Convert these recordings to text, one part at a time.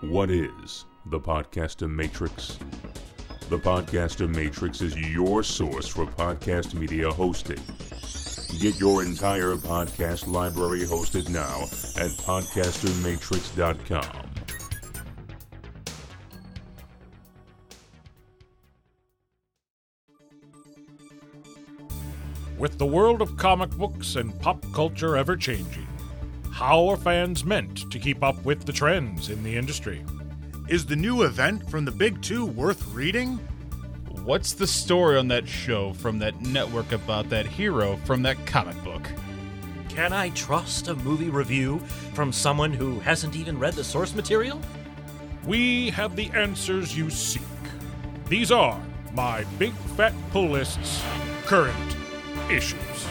What is the Podcaster Matrix? The Podcaster Matrix is your source for podcast media hosting. Get your entire podcast library hosted now at podcastermatrix.com. With the world of comic books and pop culture ever changing, how are fans meant to keep up with the trends in the industry? Is the new event from the Big Two worth reading? What's the story on that show from that network about that hero from that comic book? Can I trust a movie review from someone who hasn't even read the source material? We have the answers you seek. These are my big fat pull lists, current issues.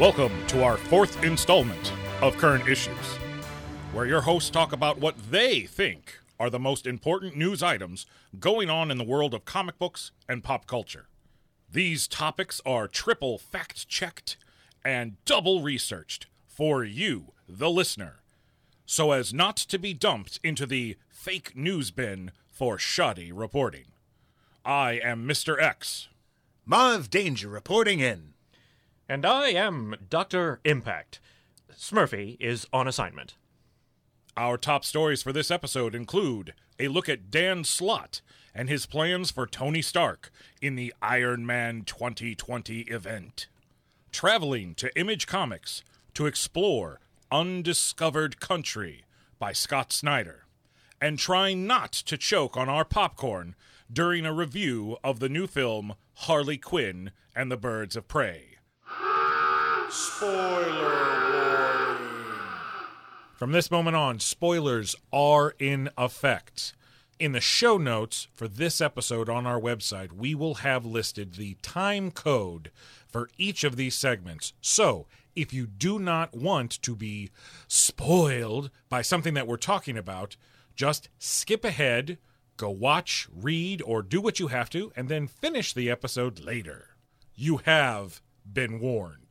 Welcome to our fourth installment of Current Issues, where your hosts talk about what they think are the most important news items going on in the world of comic books and pop culture. These topics are triple fact checked and double researched for you, the listener, so as not to be dumped into the fake news bin for shoddy reporting. I am Mr. X. Marv Danger reporting in. And I am Dr. Impact. Smurfy is on assignment. Our top stories for this episode include a look at Dan Slott and his plans for Tony Stark in the Iron Man 2020 event, traveling to Image Comics to explore Undiscovered Country by Scott Snyder, and trying not to choke on our popcorn during a review of the new film Harley Quinn and the Birds of Prey. Spoiler warning. From this moment on, spoilers are in effect. In the show notes for this episode on our website, we will have listed the time code for each of these segments. So, if you do not want to be spoiled by something that we're talking about, just skip ahead, go watch, read, or do what you have to, and then finish the episode later. You have been warned.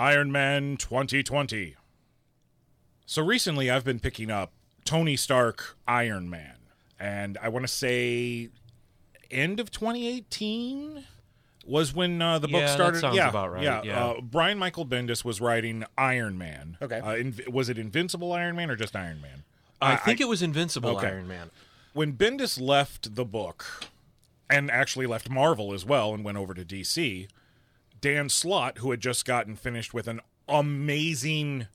Iron Man 2020. So recently I've been picking up Tony Stark Iron Man, and I want to say end of 2018 was when uh, the book Yeah, started. sounds yeah, about right, Yeah, yeah. Uh, Brian Michael Bendis was writing Iron Man. Okay. Uh, Inv- was it Invincible Iron Man or just Iron Man? I think it was Invincible okay. Iron Man. when Bendis left the book and actually left Marvel as well and went over to DC, Dan Slott, who had just gotten finished with an amazing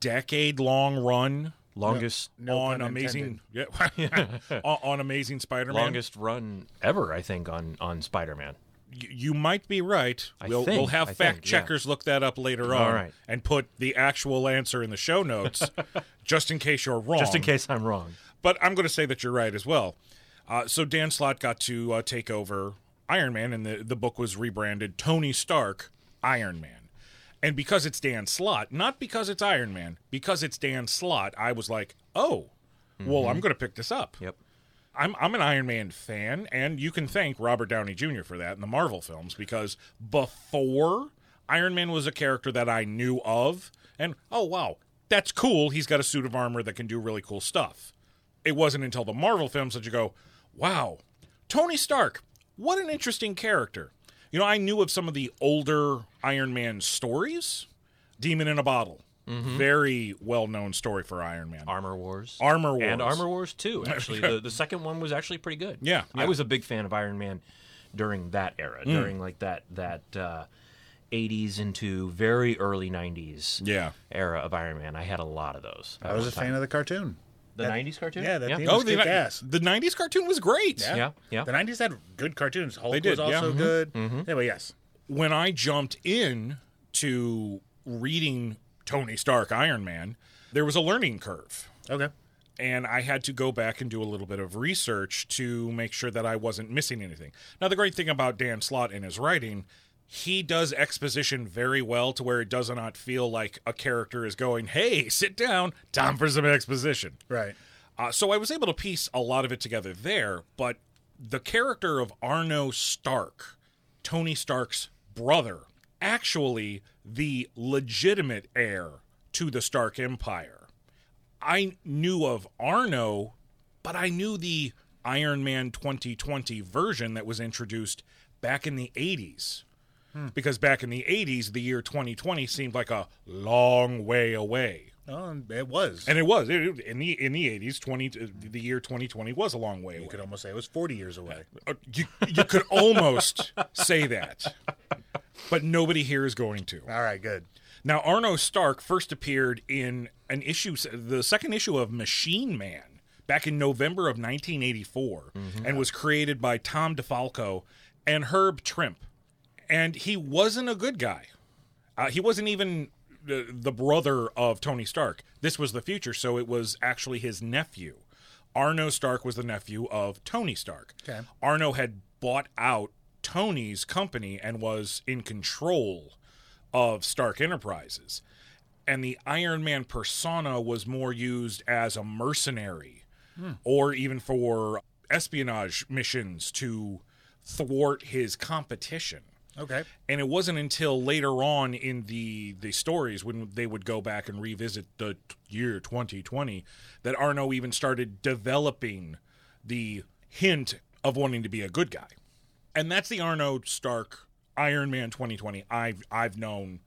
decade long run Longest No on amazing yeah, on, on amazing Spider-Man. longest run ever, I think, on on Spider Man. Y- you might be right. We'll think- we'll have I fact think, yeah. checkers look that up later on right. and put the actual answer in the show notes just in case you're wrong. Just in case I'm wrong. but I'm going to say that you're right as well. Uh, so Dan Slott got to uh, take over Iron Man, and the the book was rebranded Tony Stark Iron Man. And because it's Dan Slott, not because it's Iron Man, because it's Dan Slott, I was like, oh, well, I'm mm-hmm. going to pick this up. Yep. I'm I'm an Iron Man fan, and you can thank Robert Downey Jr. for that in the Marvel films because before Iron Man was a character that I knew of, and oh wow, that's cool. He's got a suit of armor that can do really cool stuff. It wasn't until the Marvel films that you go, wow, Tony Stark, what an interesting character. You know, I knew of some of the older Iron Man stories. Demon in a Bottle, very well known story for Iron Man. Armor Wars. Armor Wars. And Armor Wars 2, actually. the, the second one was actually pretty good. Yeah, I was a big fan of Iron Man during that era, during like that that uh, 80s into very early 90s Yeah. era of Iron Man. I had a lot of those. I was a fan of the cartoon. The 90s cartoon? Yeah, that yeah. theme Oh, was the, ass. the '90s cartoon was great. Yeah, yeah. The 90s had good cartoons. Hulk They did, was yeah. also Mhm. good. Anyway, yes. When I jumped in to reading Tony Stark Iron Man, there was a learning curve. Okay. and I had to go back and do a little bit of research to make sure that I wasn't missing anything. Now, the great thing about Dan Slott and his writing, he does exposition very well to where it does not feel like a character is going, "Hey, sit down, time for some exposition." Right. Uh, so I was able to piece a lot of it together there, but the character of Arno Stark, Tony Stark's brother, actually the legitimate heir to the Stark Empire. I knew of Arno, but I knew the Iron Man 2020 version that was introduced back in the 80s. Hmm. Because back in the 80s, the year 2020 seemed like a long way away. Oh, it was. And it was it, in the in the 80s, 20 uh, the year 2020 was a long way away. you could almost say it was 40 years away. Uh, uh, you, you could almost say that. But nobody here is going to. All right, good. Now, Arno Stark first appeared in an issue, the second issue of Machine Man, back in November of 1984, mm-hmm. and was created by Tom DeFalco and Herb Trimpe. And he wasn't a good guy. Uh, he wasn't even the, the brother of Tony Stark. This was the future, so it was actually his nephew. Arno Stark was the nephew of Tony Stark. Okay. Arno had bought out Tony's company and was in control of Stark Enterprises. And the Iron Man persona was more used as a mercenary or even for espionage missions to thwart his competition. Okay. And it wasn't until later on in the the stories when they would go back and revisit the t- year 2020 that Arno even started developing the hint of wanting to be a good guy. And that's the Arno Stark Iron Man 2020 I've I've known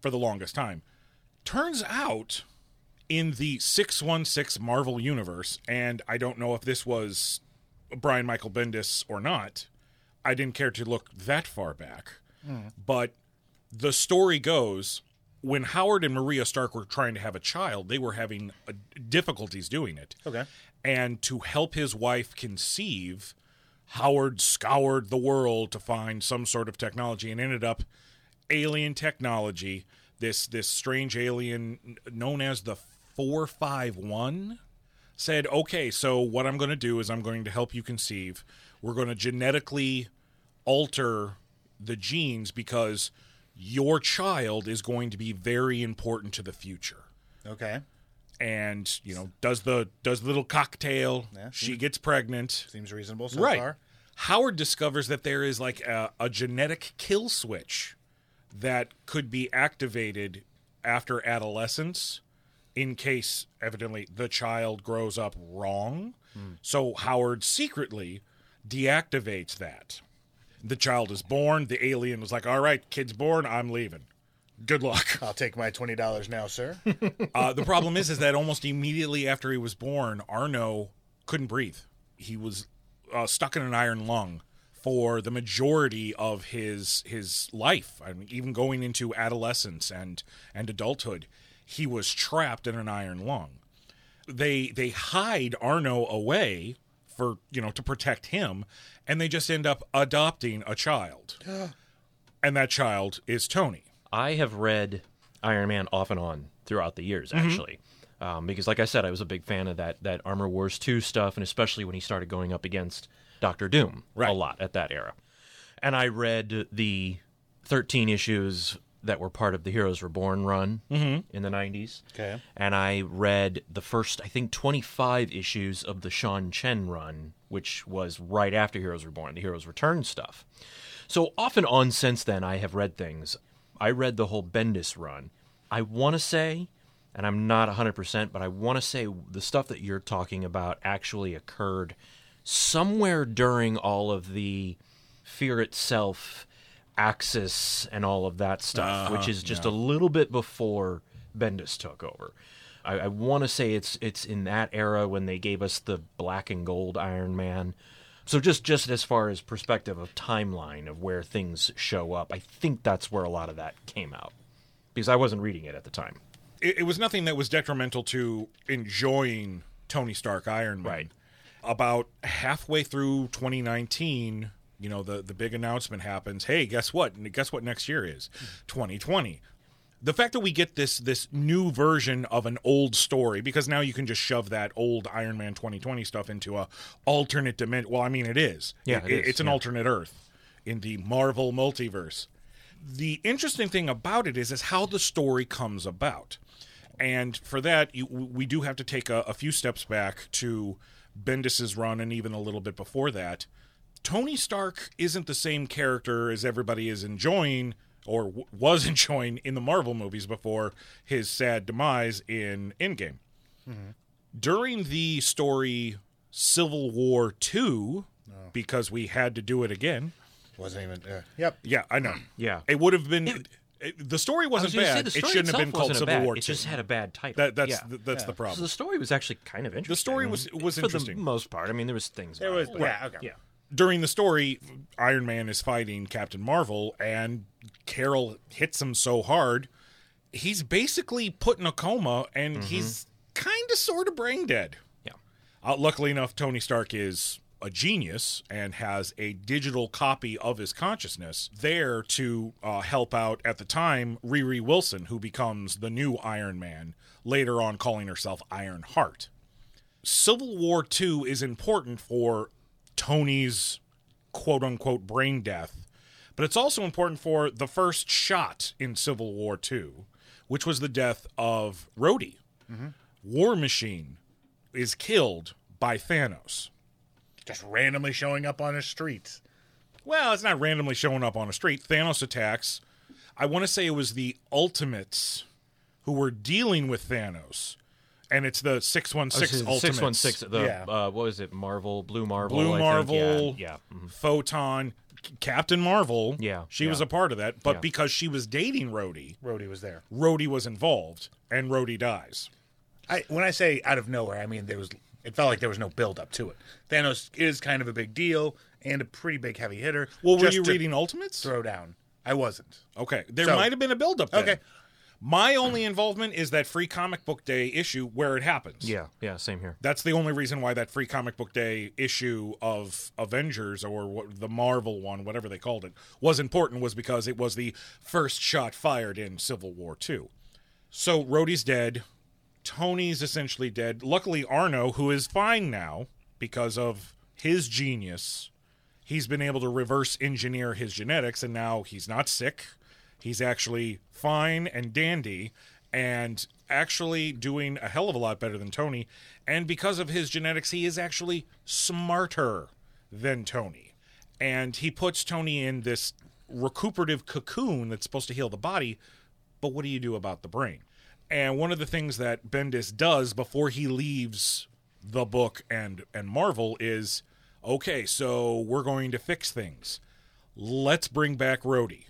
for the longest time. Turns out in the 616 Marvel universe and I don't know if this was Brian Michael Bendis or not. I didn't care to look that far back. But the story goes when Howard and Maria Stark were trying to have a child, they were having uh, difficulties doing it. Okay. And to help his wife conceive, Howard scoured the world to find some sort of technology and ended up alien technology. This this strange alien known as the 451 said, "Okay, so what I'm going to do is I'm going to help you conceive. We're going to genetically alter the genes because your child is going to be very important to the future." Okay. And, you know, does the does the little cocktail, Yeah. she gets pregnant. Seems reasonable so right. far. Howard discovers that there is like a, a genetic kill switch that could be activated after adolescence in case evidently the child grows up wrong. Hmm. So Howard secretly deactivates that. The child is born, the alien was like, "All right, kid's born, I'm leaving. Good luck." I'll take my twenty dollars now, sir. Uh, the problem is, is that almost immediately after he was born, Arno couldn't breathe. He was uh, stuck in an iron lung for the majority of his his life. I mean, even going into adolescence and and adulthood, he was trapped in an iron lung. They they hide Arno away for you know to protect him, and they just end up adopting a child, and that child is Tony. I have read Iron Man off and on throughout the years, actually, um, because, like I said, I was a big fan of that that Armor Wars two stuff, and especially when he started going up against Doctor Doom Right. a lot at that era. And I read the thirteen issues that were part of the Heroes Reborn run mm-hmm. in the nineties. Okay. And I read the first, I think, 25 issues of the Sean Chen run, which was right after Heroes Reborn, the Heroes Return stuff. So off and on since then, I have read things. I read the whole Bendis run. I want to say, and I'm not 100%, but I want to say the stuff that you're talking about actually occurred somewhere during all of the Fear Itself Axis and all of that stuff, which uh-huh. is just a little bit before Bendis took over. I, I want to say it's it's in that era when they gave us the black and gold Iron Man. So just just as far as perspective of timeline of where things show up, I think that's where a lot of that came out because I wasn't reading it at the time. it, it was nothing that was detrimental to enjoying Tony Stark Iron Man. Right. About halfway through 2019, you know, the the big announcement happens. Hey, guess what? Guess what next year is? 2020. The fact that we get this this new version of an old story because now you can just shove that old Iron Man 2020 stuff into a alternate dimension. Well, I mean it is. Yeah, It- it is, it's an yeah. alternate Earth in the Marvel multiverse the interesting thing about it is is how the story comes about and for that you, we do have to take a, a few steps back to bendis's run and even a little bit before that tony stark isn't the same character as everybody is enjoying or w- was enjoying in the marvel movies before his sad demise in endgame During the story Civil War II, because we had to do it again. Wasn't even. Uh, yep. Yeah, I know. Yeah. It would have been. it- the story was wasn't gonna say, bad. the it shouldn't have been called Civil bad. War It II. just had a bad title. that, that's yeah. the, that's the So problem. the story was actually kind of interesting. The story was- was for interesting. the most part. I mean, there was things. There about was. it, but- Yeah. Okay. yeah. During the story, Iron Man is fighting Captain Marvel, and Carol hits him so hard, he's basically put in a coma, and he's kind of sort of brain dead. Yeah. Uh, luckily enough, Tony Stark is a genius and has a digital copy of his consciousness there to uh, help out at the time Riri Wilson, who becomes the new Iron Man, later on calling herself Iron Heart. Civil War II is important for Tony's quote unquote brain death, but it's also important for the first shot in Civil War II, which was the death of Rhodey. Mm-hmm. War Machine is killed by Thanos. Just randomly showing up on the street. Well, it's not randomly showing up on a street. Thanos attacks. I want to say it was the Ultimates who were dealing with Thanos, and it's the six one six Ultimates. Six one six. The Yeah. uh, what was it? Marvel, Blue Marvel, Blue I think. Marvel, Yeah. yeah. mhm. Photon, Captain Marvel. Yeah, she was a part of that, but Yeah. because she was dating Rhodey, Rhodey was there. Rhodey was involved, and Rhodey dies. I when I say out of nowhere, I mean there was. It felt like there was no build up to it. Thanos is kind of a big deal and a pretty big heavy hitter. Well, were just you reading Ultimates? Throw down. I wasn't. Okay, there So- might have been a buildup. Then. Okay. My only involvement is that free comic book day issue where it happens. Yeah. Yeah. Same here. That's the only reason why that free comic book day issue of Avengers or what, the Marvel one, whatever they called it, was important was because it was the first shot fired in Civil War II. So Rhodey's dead. Tony's essentially dead. Luckily, Arno, who is fine now because of his genius, he's been able to reverse engineer his genetics, and now he's not sick. He's actually fine and dandy, and actually doing a hell of a lot better than Tony. And because of his genetics, he is actually smarter than Tony. And he puts Tony in this recuperative cocoon that's supposed to heal the body. But what do you do about the brain? And one of the things that Bendis does before he leaves the book and and Marvel is okay, so we're going to fix things. Let's bring back Rhodey.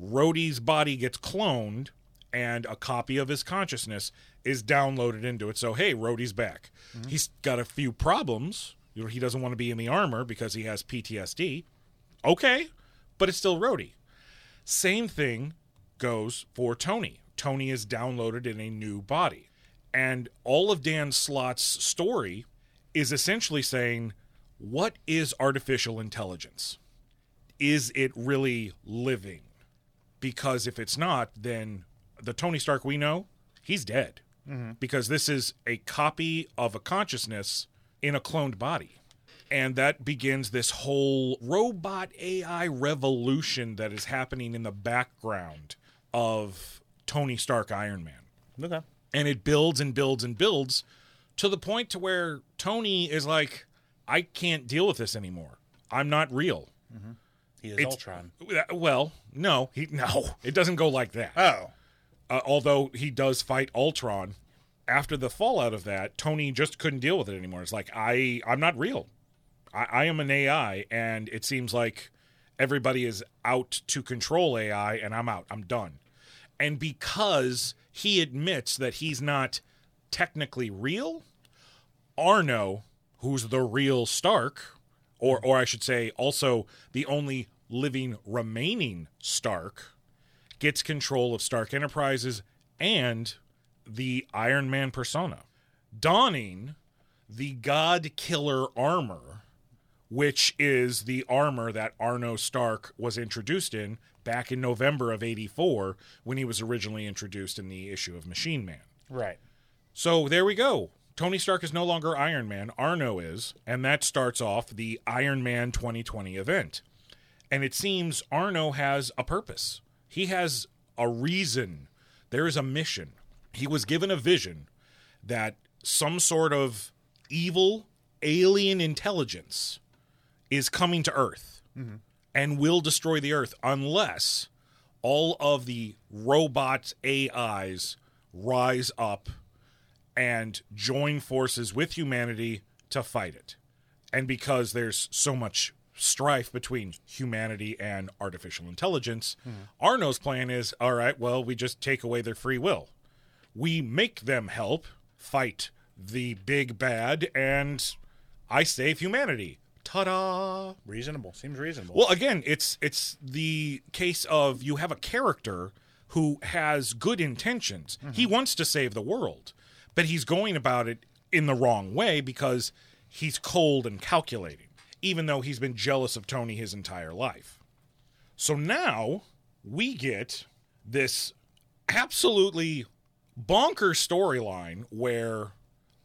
Rhodey's body gets cloned and a copy of his consciousness is downloaded into it. So hey, Rhodey's back. Mm-hmm. He's got a few problems. You know, he doesn't want to be in the armor because he has PTSD. Okay, but it's still Rhodey. Same thing goes for Tony. Tony is downloaded in a new body. And all of Dan Slott's story is essentially saying, what is artificial intelligence? Is it really living? Because if it's not, then the Tony Stark we know, he's dead. Mm-hmm. Because this is a copy of a consciousness in a cloned body. And that begins this whole robot AI revolution that is happening in the background of Tony Stark Iron Man. Okay. And it builds and builds and builds to the point to where Tony is like, I can't deal with this anymore. I'm not real. Mm-hmm. He is It's- Ultron. Well, no, he no, it doesn't go like that. Oh. Uh, although he does fight Ultron, after the fallout of that, Tony just couldn't deal with it anymore. It's like I, I'm not real. I, I am an AI, and it seems like everybody is out to control AI, and I'm out. I'm done. And because he admits that he's not technically real, Arno, who's the real Stark, or or I should say, also the only living remaining Stark, gets control of Stark Enterprises and the Iron Man persona, donning the God Killer armor, which is the armor that Arno Stark was introduced in back in November of 84 when he was originally introduced in the issue of Machine Man. Right. So there we go. Tony Stark is no longer Iron Man, Arno is, and that starts off the Iron Man 2020 event. And it seems Arno has a purpose. He has a reason. There is a mission. He was given a vision that some sort of evil alien intelligence is coming to Earth and will destroy the Earth unless all of the robot AIs rise up and join forces with humanity to fight it. And because there's so much strife between humanity and artificial intelligence, hmm. Arno's plan is all right, well, we just take away their free will. We make them help fight the big bad, and I save humanity. Ta da! Reasonable. Seems reasonable. Well, again, it's it's the case of you have a character who has good intentions. Mm-hmm. He wants to save the world, but he's going about it in the wrong way because he's cold and calculating, even though he's been jealous of Tony his entire life. So now we get this absolutely bonker storyline where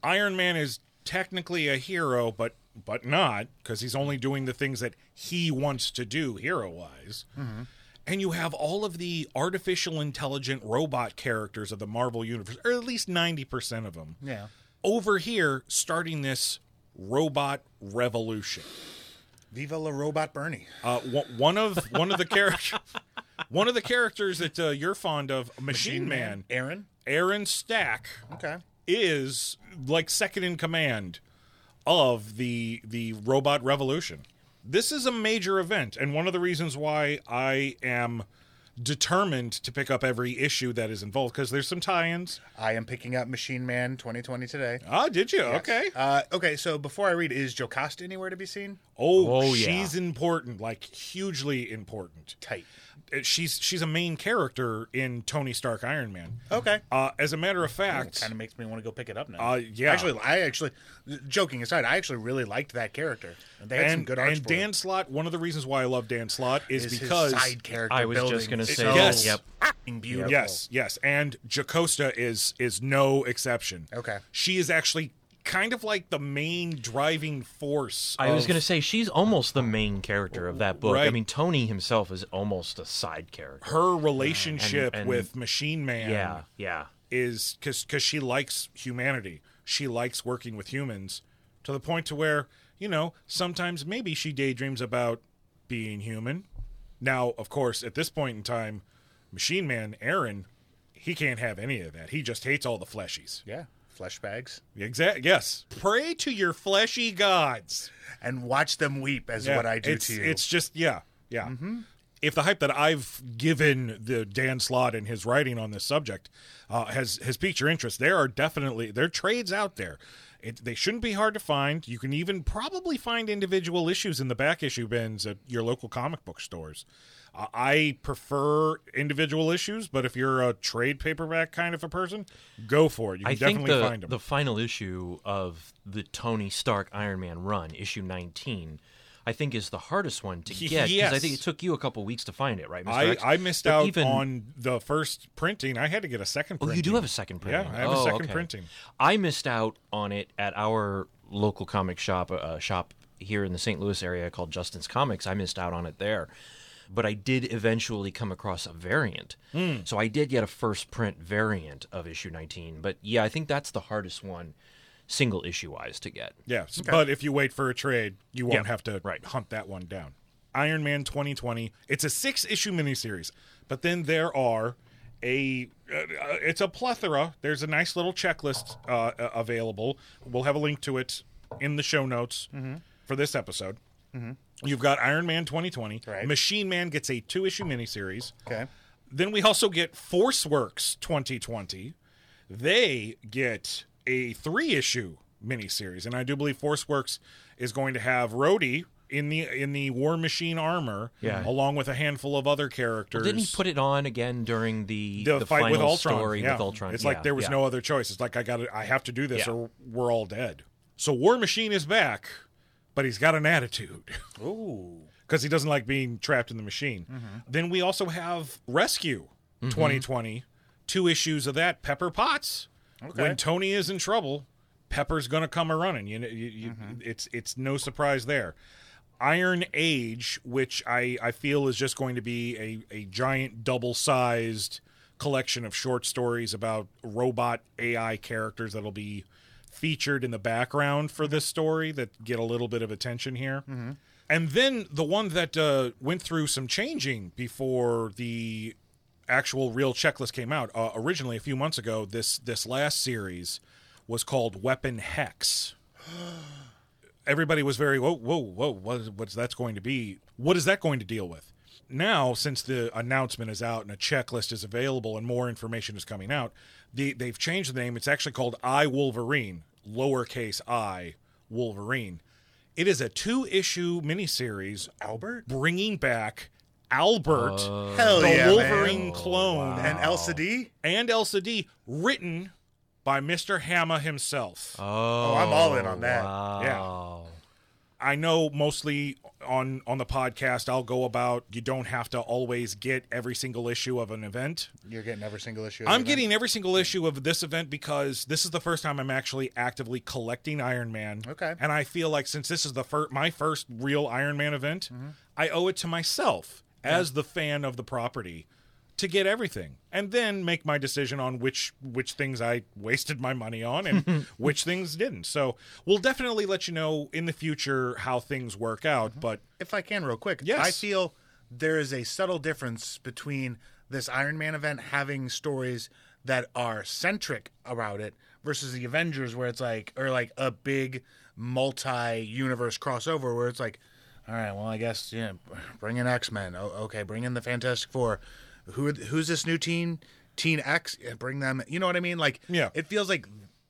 Iron Man is technically a hero, but but not because he's only doing the things that he wants to do hero wise. Mm-hmm. And you have all of the artificial intelligent robot characters of the Marvel universe, or at least ninety percent of them, yeah. over here starting this robot revolution. Viva la Robot Bernie. Uh, one one of one of the characters, one of the characters that uh, you're fond of, Machine, Man, Aaron. Aaron Stack, Okay. is like second in command of the the robot revolution. This is a major event, and one of the reasons why I am determined to pick up every issue that is involved because there's some tie-ins. I am picking up Machine Man 2020 today. Oh, did you? Okay. Uh, okay, so before I read, is Jocasta anywhere to be seen? Oh, Oh, yeah. she's important, like hugely important. Tight. She's she's a main character in Tony Stark Iron Man. Okay. Uh, as a matter of fact, kind of makes me want to go pick it up now. Uh, yeah. Actually, I actually, joking aside, I actually really liked that character. And they had some good art. and Dan Slott, one of the reasons why I love Dan Slott is, is because his side character. I was just building gonna say, so Yes. yep. beautiful. Yes, yes, and Jocasta is is no exception. Okay. she is actually kind of like the main driving force. I was going to say she's almost the main character of that book. I mean, Tony himself is almost a side character. her relationship And- and- with Machine Man. Yeah, yeah. is because because she likes humanity. She likes working with humans to the point to where you know sometimes maybe she daydreams about being human. Now, of course, at this point in time, Machine Man Aaron, he can't have any of that. He just hates all the fleshies. Yeah. Flesh bags. Exact. Yes. Pray to your fleshy gods. And watch them weep as what I do it's, to you. It's just yeah, yeah. If the hype that I've given the Dan Slott and his writing on this subject uh, has has piqued your interest, there are definitely there are trades out there. It, they shouldn't be hard to find. You can even probably find individual issues in the back issue bins at your local comic book stores. I prefer individual issues, but if you're a trade paperback kind of a person, go for it. You can I think definitely the, find them. the final issue of the Tony Stark Iron Man run, issue 19, I think is the hardest one to get because I think it took you a couple weeks to find it, right? Mr. I, X? I missed But out even- on the first printing. I had to get a second Oh, printing. you do have a second printing. Yeah, I have a Oh, second okay. printing. I missed out on it at our local comic shop, uh, shop here in the St. Louis area called Justin's Comics. I missed out on it there, but I did eventually come across a variant. Hmm. So I did get a first print variant of issue 19. But yeah, I think that's the hardest one, single issue wise, to get. Yeah, s- but if you wait for a trade, you won't Yeah, have to right. hunt that one down. Iron Man 2020. It's a six issue miniseries, but then there are a uh, uh, it's a plethora. There's a nice little checklist uh, uh, available. We'll have a link to it in the show notes for this episode. Mm-hmm. You've got Iron Man 2020. Right. Machine Man gets a two issue miniseries. okay. Then we also get Forceworks 2020. They get a three issue miniseries, and I do believe Forceworks is going to have Rhodey in the in the War Machine armor, Yeah. along with a handful of other characters. Didn't he put it on again during the, the, fight final with Ultron? story yeah. with Ultron? It's Yeah, like there was yeah. no other choice. It's like I got to I have to do this, Yeah. or we're all dead. So War Machine is back, but he's got an attitude. Ooh. because he doesn't like being trapped in the machine. Mm-hmm. Then we also have Rescue mm-hmm. 2020, two issues of that. Pepper Potts. When Tony is in trouble, Pepper's gonna come a running. You know, you, you, mm-hmm. it's it's no surprise there. Iron Age, which I, I feel is just going to be a, a giant double sized collection of short stories about robot AI characters that'll be featured in the background for this story that get a little bit of attention here. And then the one that uh, went through some changing before the actual real checklist came out. Uh, originally, a few months ago, this this last series was called Weapon Hex. Everybody was very whoa whoa whoa what what's that's going to be? What is that going to deal with? Now, since the announcement is out and a checklist is available and more information is coming out, the, they've changed the name. It's actually called I Wolverine, lowercase I Wolverine. It is a two issue miniseries Albert? bringing back Albert, uh, Hell the yeah, Wolverine man. clone, And Elsie Dee? and Elsie Dee, written by Mr. Hama himself. Oh, oh, I'm all in on that. Wow. I know mostly on on the podcast I'll go about you don't have to always get every single issue of an event. You're getting every single issue. of I'm getting every single issue of this event because this is the first time I'm actually actively collecting Iron Man. Okay. And I feel like since this is the fir- my first real Iron Man event, Mm-hmm. I owe it to myself as the fan of the property to get everything and then make my decision on which which things I wasted my money on and which things didn't. So, we'll definitely let you know in the future how things work out, mm-hmm. but if I can, real quick. Yes. I feel there is a subtle difference between this Iron Man event having stories that are centric about it versus the Avengers, where it's like, or like a big multi universe crossover where it's like, all right, well, I guess, yeah, bring in X Men. Okay, bring in the Fantastic Four. Who Who's this new teen? Teen X? Yeah, bring them. You know what I mean? Like, Yeah. it feels like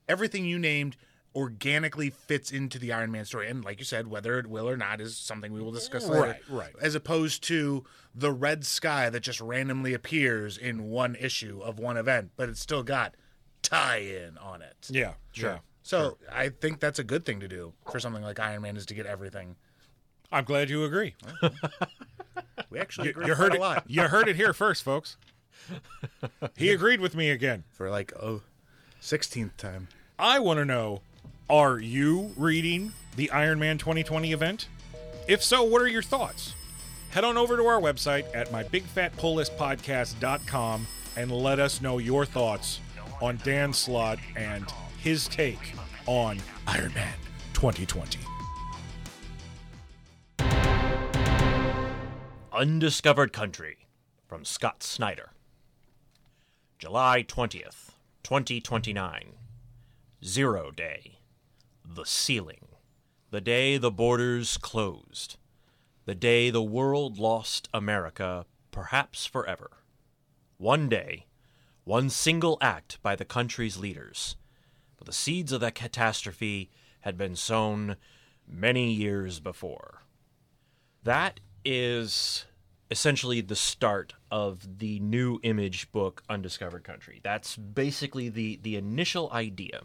everything you named organically fits into the Iron Man story. And like you said, whether it will or not is something we will discuss later. Right, right. As opposed to the red sky that just randomly appears in one issue of one event, but it's still got tie in on it. yeah, sure. So I think that's a good thing to do for something like Iron Man is to get everything. I'm glad you agree. We actually You quite heard a lot You heard it here first, folks. He agreed with me again. for like oh, 16th time. I want to know are you reading the Iron Man 2020 event? If so, what are your thoughts? Head on over to our website at mybigfatpulllistpodcast.com and let us know your thoughts on Dan Slott and his take on Iron Man 2020. Undiscovered Country from Scott Snyder. July 20th, 2029. Zero Day. The Sealing. The day the borders closed. The day the world lost America, perhaps forever. One day, one single act by the country's leaders. But the seeds of that catastrophe had been sown many years before. That is essentially the start of the new image book Undiscovered Country. That's basically the the initial idea.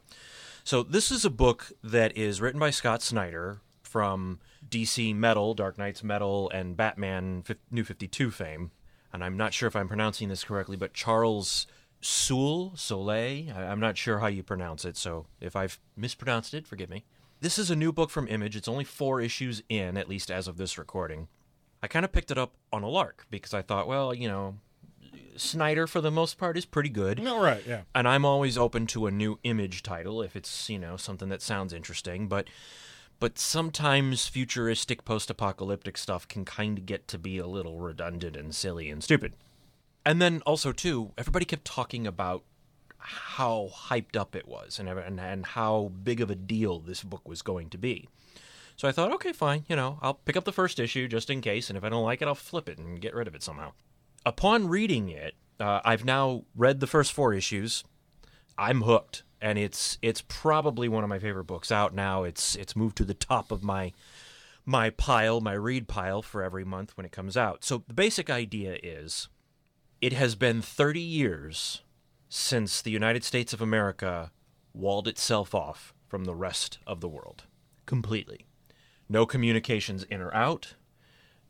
So this is a book that is written by Scott Snyder from DC Metal, Dark Nights Metal and Batman New 52 fame. And I'm not sure if I'm pronouncing this correctly, but Charles Soule, Soleil, I'm not sure how you pronounce it, so if I've mispronounced it, forgive me. This is a new book from Image. It's only four issues in, at least as of this recording. I kind of picked it up on a lark because I thought, well, you know, Snyder for the most part is pretty good. No, right, yeah. And I'm always open to a new image title if it's, you know, something that sounds interesting, but but sometimes futuristic post-apocalyptic stuff can kind of get to be a little redundant and silly and stupid. And then also too, everybody kept talking about how hyped up it was and and, and how big of a deal this book was going to be. So I thought, okay, fine, you know, I'll pick up the first issue just in case, and if I don't like it, I'll flip it and get rid of it somehow. Upon reading it, uh, I've now read the first four issues. I'm hooked, and it's it's probably one of my favorite books out now. It's it's moved to the top of my my pile, my read pile for every month when it comes out. So the basic idea is, it has been 30 years since the United States of America walled itself off from the rest of the world completely. No communications in or out,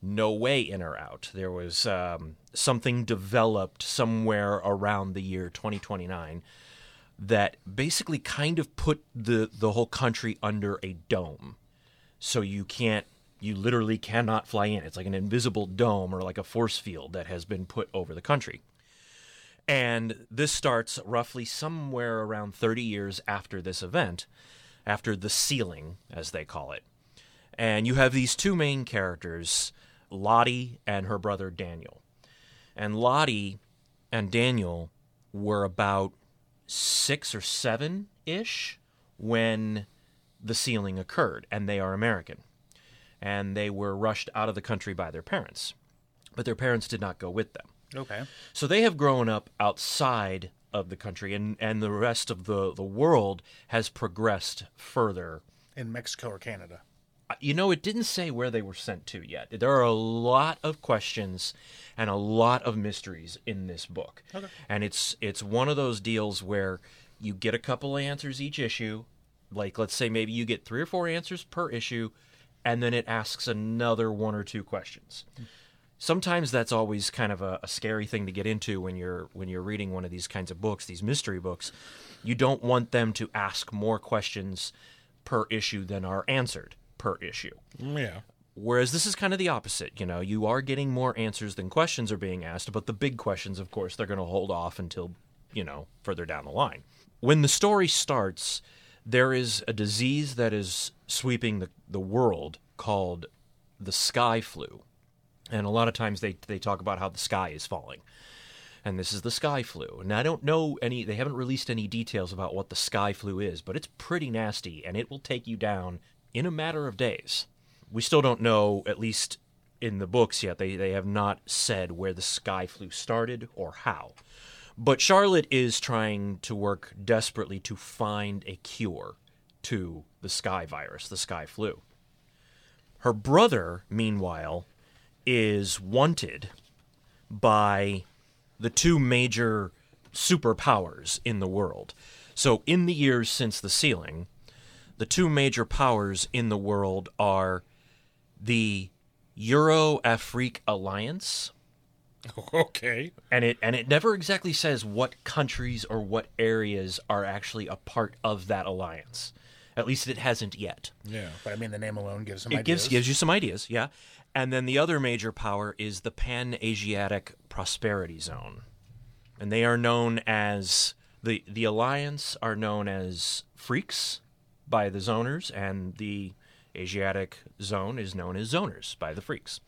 no way in or out. There was um, something developed somewhere around the year 2029 that basically kind of put the, the whole country under a dome. So you can't, you literally cannot fly in. It's like an invisible dome or like a force field that has been put over the country. And this starts roughly somewhere around 30 years after this event, after the sealing, as they call it. And you have these two main characters, Lottie and her brother Daniel. And Lottie and Daniel were about six or seven ish when the sealing occurred, and they are American. And they were rushed out of the country by their parents, but their parents did not go with them. Okay. So they have grown up outside of the country, and, and the rest of the, the world has progressed further. In Mexico or Canada. You know, it didn't say where they were sent to yet. There are a lot of questions and a lot of mysteries in this book. And it's it's one of those deals where you get a couple of answers each issue. Like let's say maybe you get 3 or 4 answers per issue and then it asks another one or two questions. Sometimes that's always kind of a, a scary thing to get into when you're when you're reading one of these kinds of books, these mystery books. You don't want them to ask more questions per issue than are answered per issue. Yeah. Whereas this is kind of the opposite. You know, you are getting more answers than questions are being asked, but the big questions, of course, they're going to hold off until, you know, further down the line. When the story starts, there is a disease that is sweeping the, the world called the sky flu. And a lot of times they, they talk about how the sky is falling. And this is the sky flu. And I don't know any, they haven't released any details about what the sky flu is, but it's pretty nasty and it will take you down in a matter of days. We still don't know, at least in the books yet, they, they have not said where the sky flu started or how. But Charlotte is trying to work desperately to find a cure to the sky virus, the sky flu. Her brother, meanwhile, is wanted by the two major superpowers in the world. So, in the years since the sealing, the two major powers in the world are the Euro Afrique Alliance, Okay. and it and it never exactly says what countries or what areas are actually a part of that alliance. At least it hasn't yet. Yeah. But I mean, the name alone gives some ideas. It ideas. gives gives you some ideas, yeah. And then the other major power is the Pan Asiatic Prosperity Zone, and they are known as the the alliance are known as freaks by the zoners, and the Asiatic zone is known as zoners by the freaks.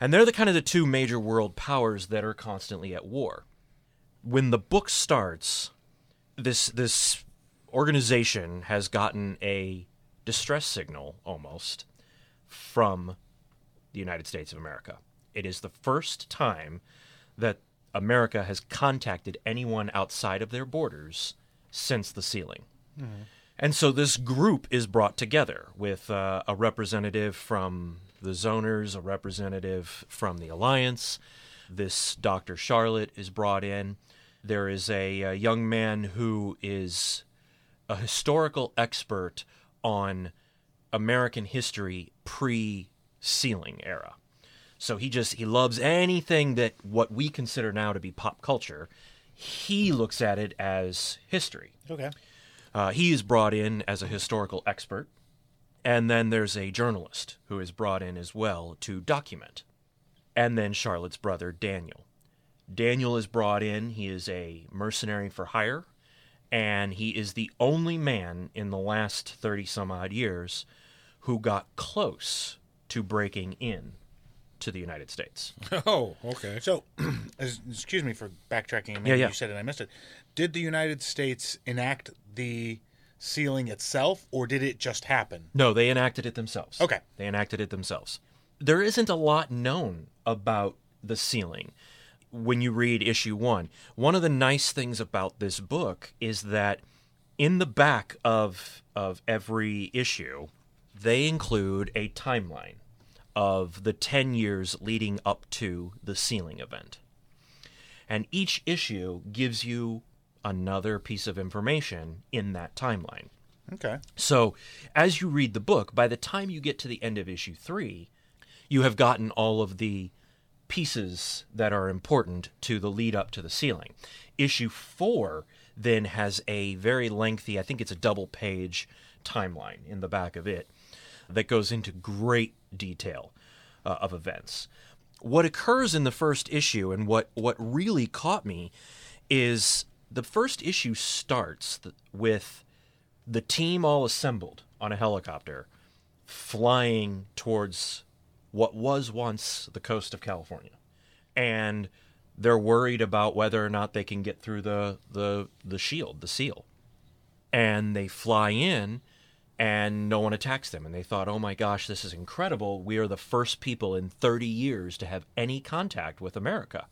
And they're the kind of the two major world powers that are constantly at war. When the book starts, this this organization has gotten a distress signal almost from the United States of America. It is the first time that America has contacted anyone outside of their borders since the sealing. Mm-hmm. And so this group is brought together with uh, a representative from the zoners, a representative from the alliance. This Dr. Charlotte is brought in. There is a, a young man who is a historical expert on American history pre sealing era. So he just he loves anything that what we consider now to be pop culture. He looks at it as history. Okay. Uh, he is brought in as a historical expert, and then there's a journalist who is brought in as well to document. And then Charlotte's brother, Daniel. Daniel is brought in. He is a mercenary for hire, and he is the only man in the last 30 some odd years who got close to breaking in to the United States. Oh, okay. So, excuse me for backtracking. Maybe Yeah, yeah. You said it, I missed it. Did the United States enact the sealing itself, or did it just happen? No, they enacted it themselves. Okay. They enacted it themselves. There isn't a lot known about the sealing when you read issue one. One of the nice things about this book is that in the back of of every issue, they include a timeline of the 10 years leading up to the sealing event. And each issue gives you another piece of information in that timeline. Okay. So, as you read the book, by the time you get to the end of issue three, you have gotten all of the pieces that are important to the lead up to the sealing. Issue four then has a very lengthy, I think it's a double page timeline in the back of it that goes into great detail uh, of events. What occurs in the first issue and what, what really caught me is the first issue starts th- with the team all assembled on a helicopter flying towards what was once the coast of California. And they're worried about whether or not they can get through the, the, the shield, the seal. and they fly in and no one attacks them and they thought oh my gosh this is incredible we are the first people in 30 years to have any contact with america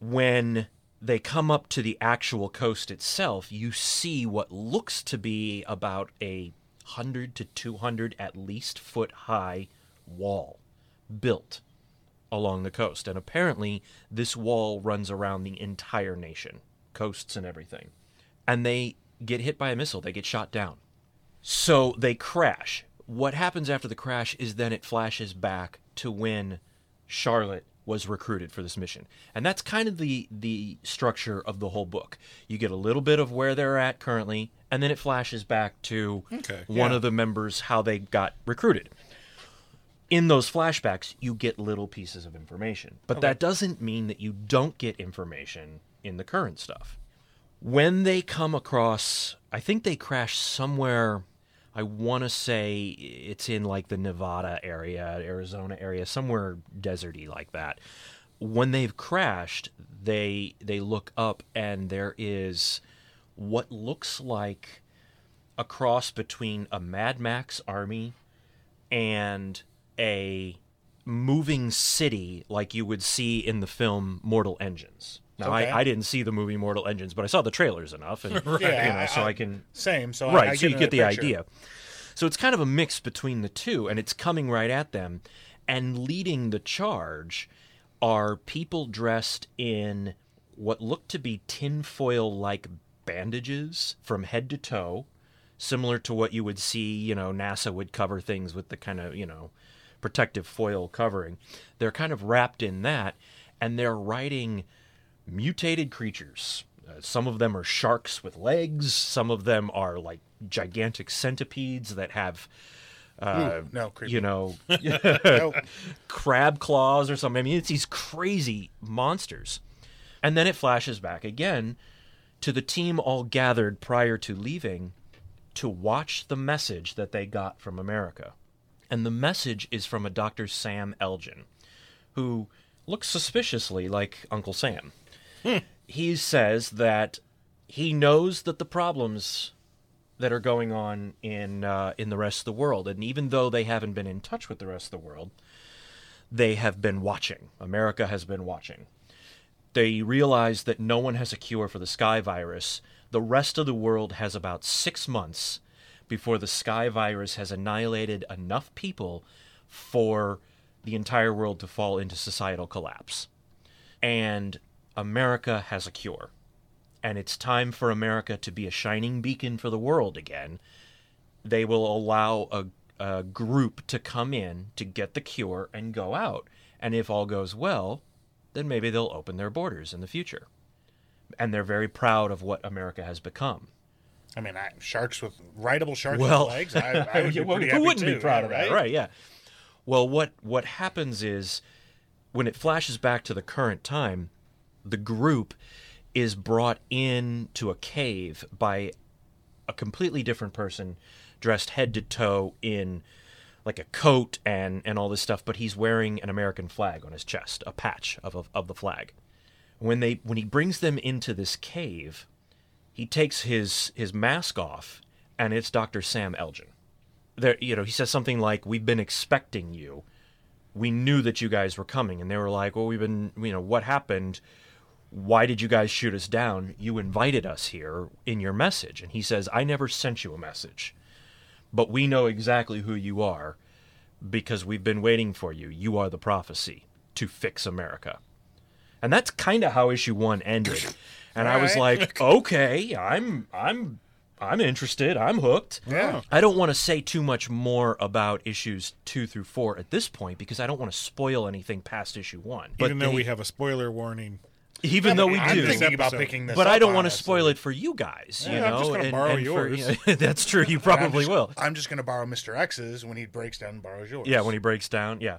when they come up to the actual coast itself you see what looks to be about a 100 to 200 at least foot high wall built along the coast. And apparently this wall runs around the entire nation coasts and everything. And they get hit by a missile. They get shot down. So they crash. What happens after the crash is then it flashes back to when Charlotte was recruited for this mission. And that's kind of the the structure of the whole book. You get a little bit of where they're at currently and then it flashes back to Okay, one yeah. of the members how they got recruited. In those flashbacks, you get little pieces of information. But that doesn't mean that you don't get information in the current stuff when they come across i think they crash somewhere i want to say it's in like the nevada area arizona area somewhere deserty like that when they've crashed they they look up and there is what looks like a cross between a mad max army and a moving city like you would see in the film Mortal Engines. Now, Okay. I, I didn't see the movie Mortal Engines, but I saw the trailers enough, and you Yeah, know, so I- I can Same. So right. I so you get the picture. idea. So it's kind of a mix between the two, and it's coming right at them. And leading the charge are people dressed in what look to be tinfoil-like bandages from head to toe, similar to what you would see. You know, NASA would cover things with the kind of you know protective foil covering. They're kind of wrapped in that, and they're riding mutated creatures. Uh, some of them are sharks with legs. Some of them are like gigantic centipedes that have, uh, Ooh, no, creepy. you know, Nope. crab claws or something. I mean, it's these crazy monsters. And then it flashes back again to the team all gathered prior to leaving to watch the message that they got from America. And the message is from a Dr. Sam Elgin, who looks suspiciously like Uncle Sam. He says that he knows that the problems that are going on in uh, in the rest of the world, and even though they haven't been in touch with the rest of the world, they have been watching. America has been watching. They realize that no one has a cure for the sky virus. The rest of the world has about six months before the sky virus has annihilated enough people for the entire world to fall into societal collapse. And America has a cure. And it's time for America to be a shining beacon for the world again. They will allow a, a group to come in to get the cure and go out. And if all goes well, then maybe they'll open their borders in the future. And they're very proud of what America has become. I mean, I, sharks with rideable sharks Well, with legs. I, I would be Well, who wouldn't too, be proud yeah, of that, right? Yeah. Well, what what happens is when it flashes back to the current time, the group is brought in to a cave by a completely different person dressed head to toe in like a coat and and all this stuff but he's wearing an American flag on his chest a patch of of, of the flag. When they when he brings them into this cave he takes his his mask off and it's Dr. Sam Elgin. There you know he says something like we've been expecting you. We knew that you guys were coming. And they were like well we've been you know what happened why did you guys shoot us down you invited us here in your message and he says i never sent you a message but we know exactly who you are because we've been waiting for you you are the prophecy to fix america and that's kind of how issue 1 ended and i was Alright. like okay i'm i'm i'm interested i'm hooked Yeah. I don't want to say too much more about issues two through four at this point because I don't want to spoil anything past issue one. But Even though they- we have a spoiler warning. Even though we I'm do, thinking about picking this but up, I don't want to spoil it for you guys. You know, I'm just gonna and, borrow and for- yours. yeah, that's true. You I'm probably just, will. I'm just going to borrow Mr. X's when he breaks down and borrows yours. Yeah, when he breaks down. Yeah,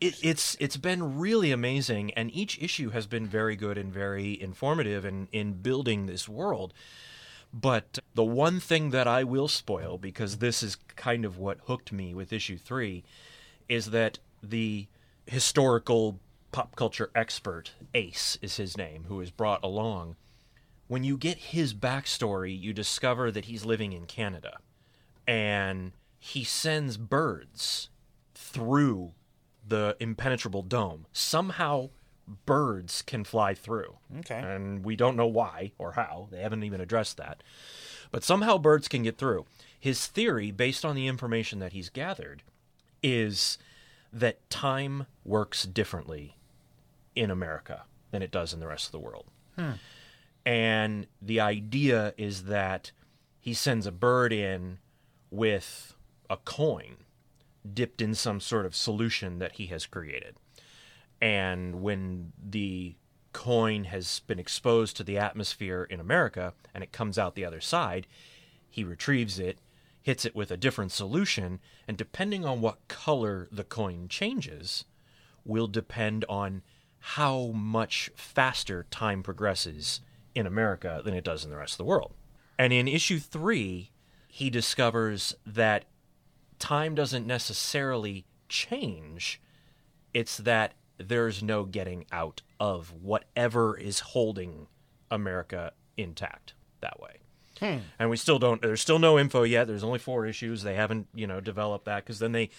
it, it's it's been really amazing, and each issue has been very good and very informative in in building this world. But the one thing that I will spoil, because this is kind of what hooked me with issue three, is that the historical pop culture expert Ace is his name, who is brought along, when you get his backstory, you discover that he's living in Canada and he sends birds through the impenetrable dome. Somehow, birds can fly through. Okay. And we don't know why or how. They haven't even addressed that. But somehow birds can get through. His theory, based on the information that he's gathered, is that time works differently in America than it does in the rest of the world. Hmm. And the idea is that he sends a bird in with a coin dipped in some sort of solution that he has created. And when the coin has been exposed to the atmosphere in America and it comes out the other side, he retrieves it, hits it with a different solution, and depending on what color the coin changes, will depend on how much faster time progresses in America than it does in the rest of the world. And in issue three, he discovers that time doesn't necessarily change, it's that there's no getting out of whatever is holding America intact that way. Hmm. And we still don't. There's still no info yet. There's only four issues. They haven't, you know, developed that because then they,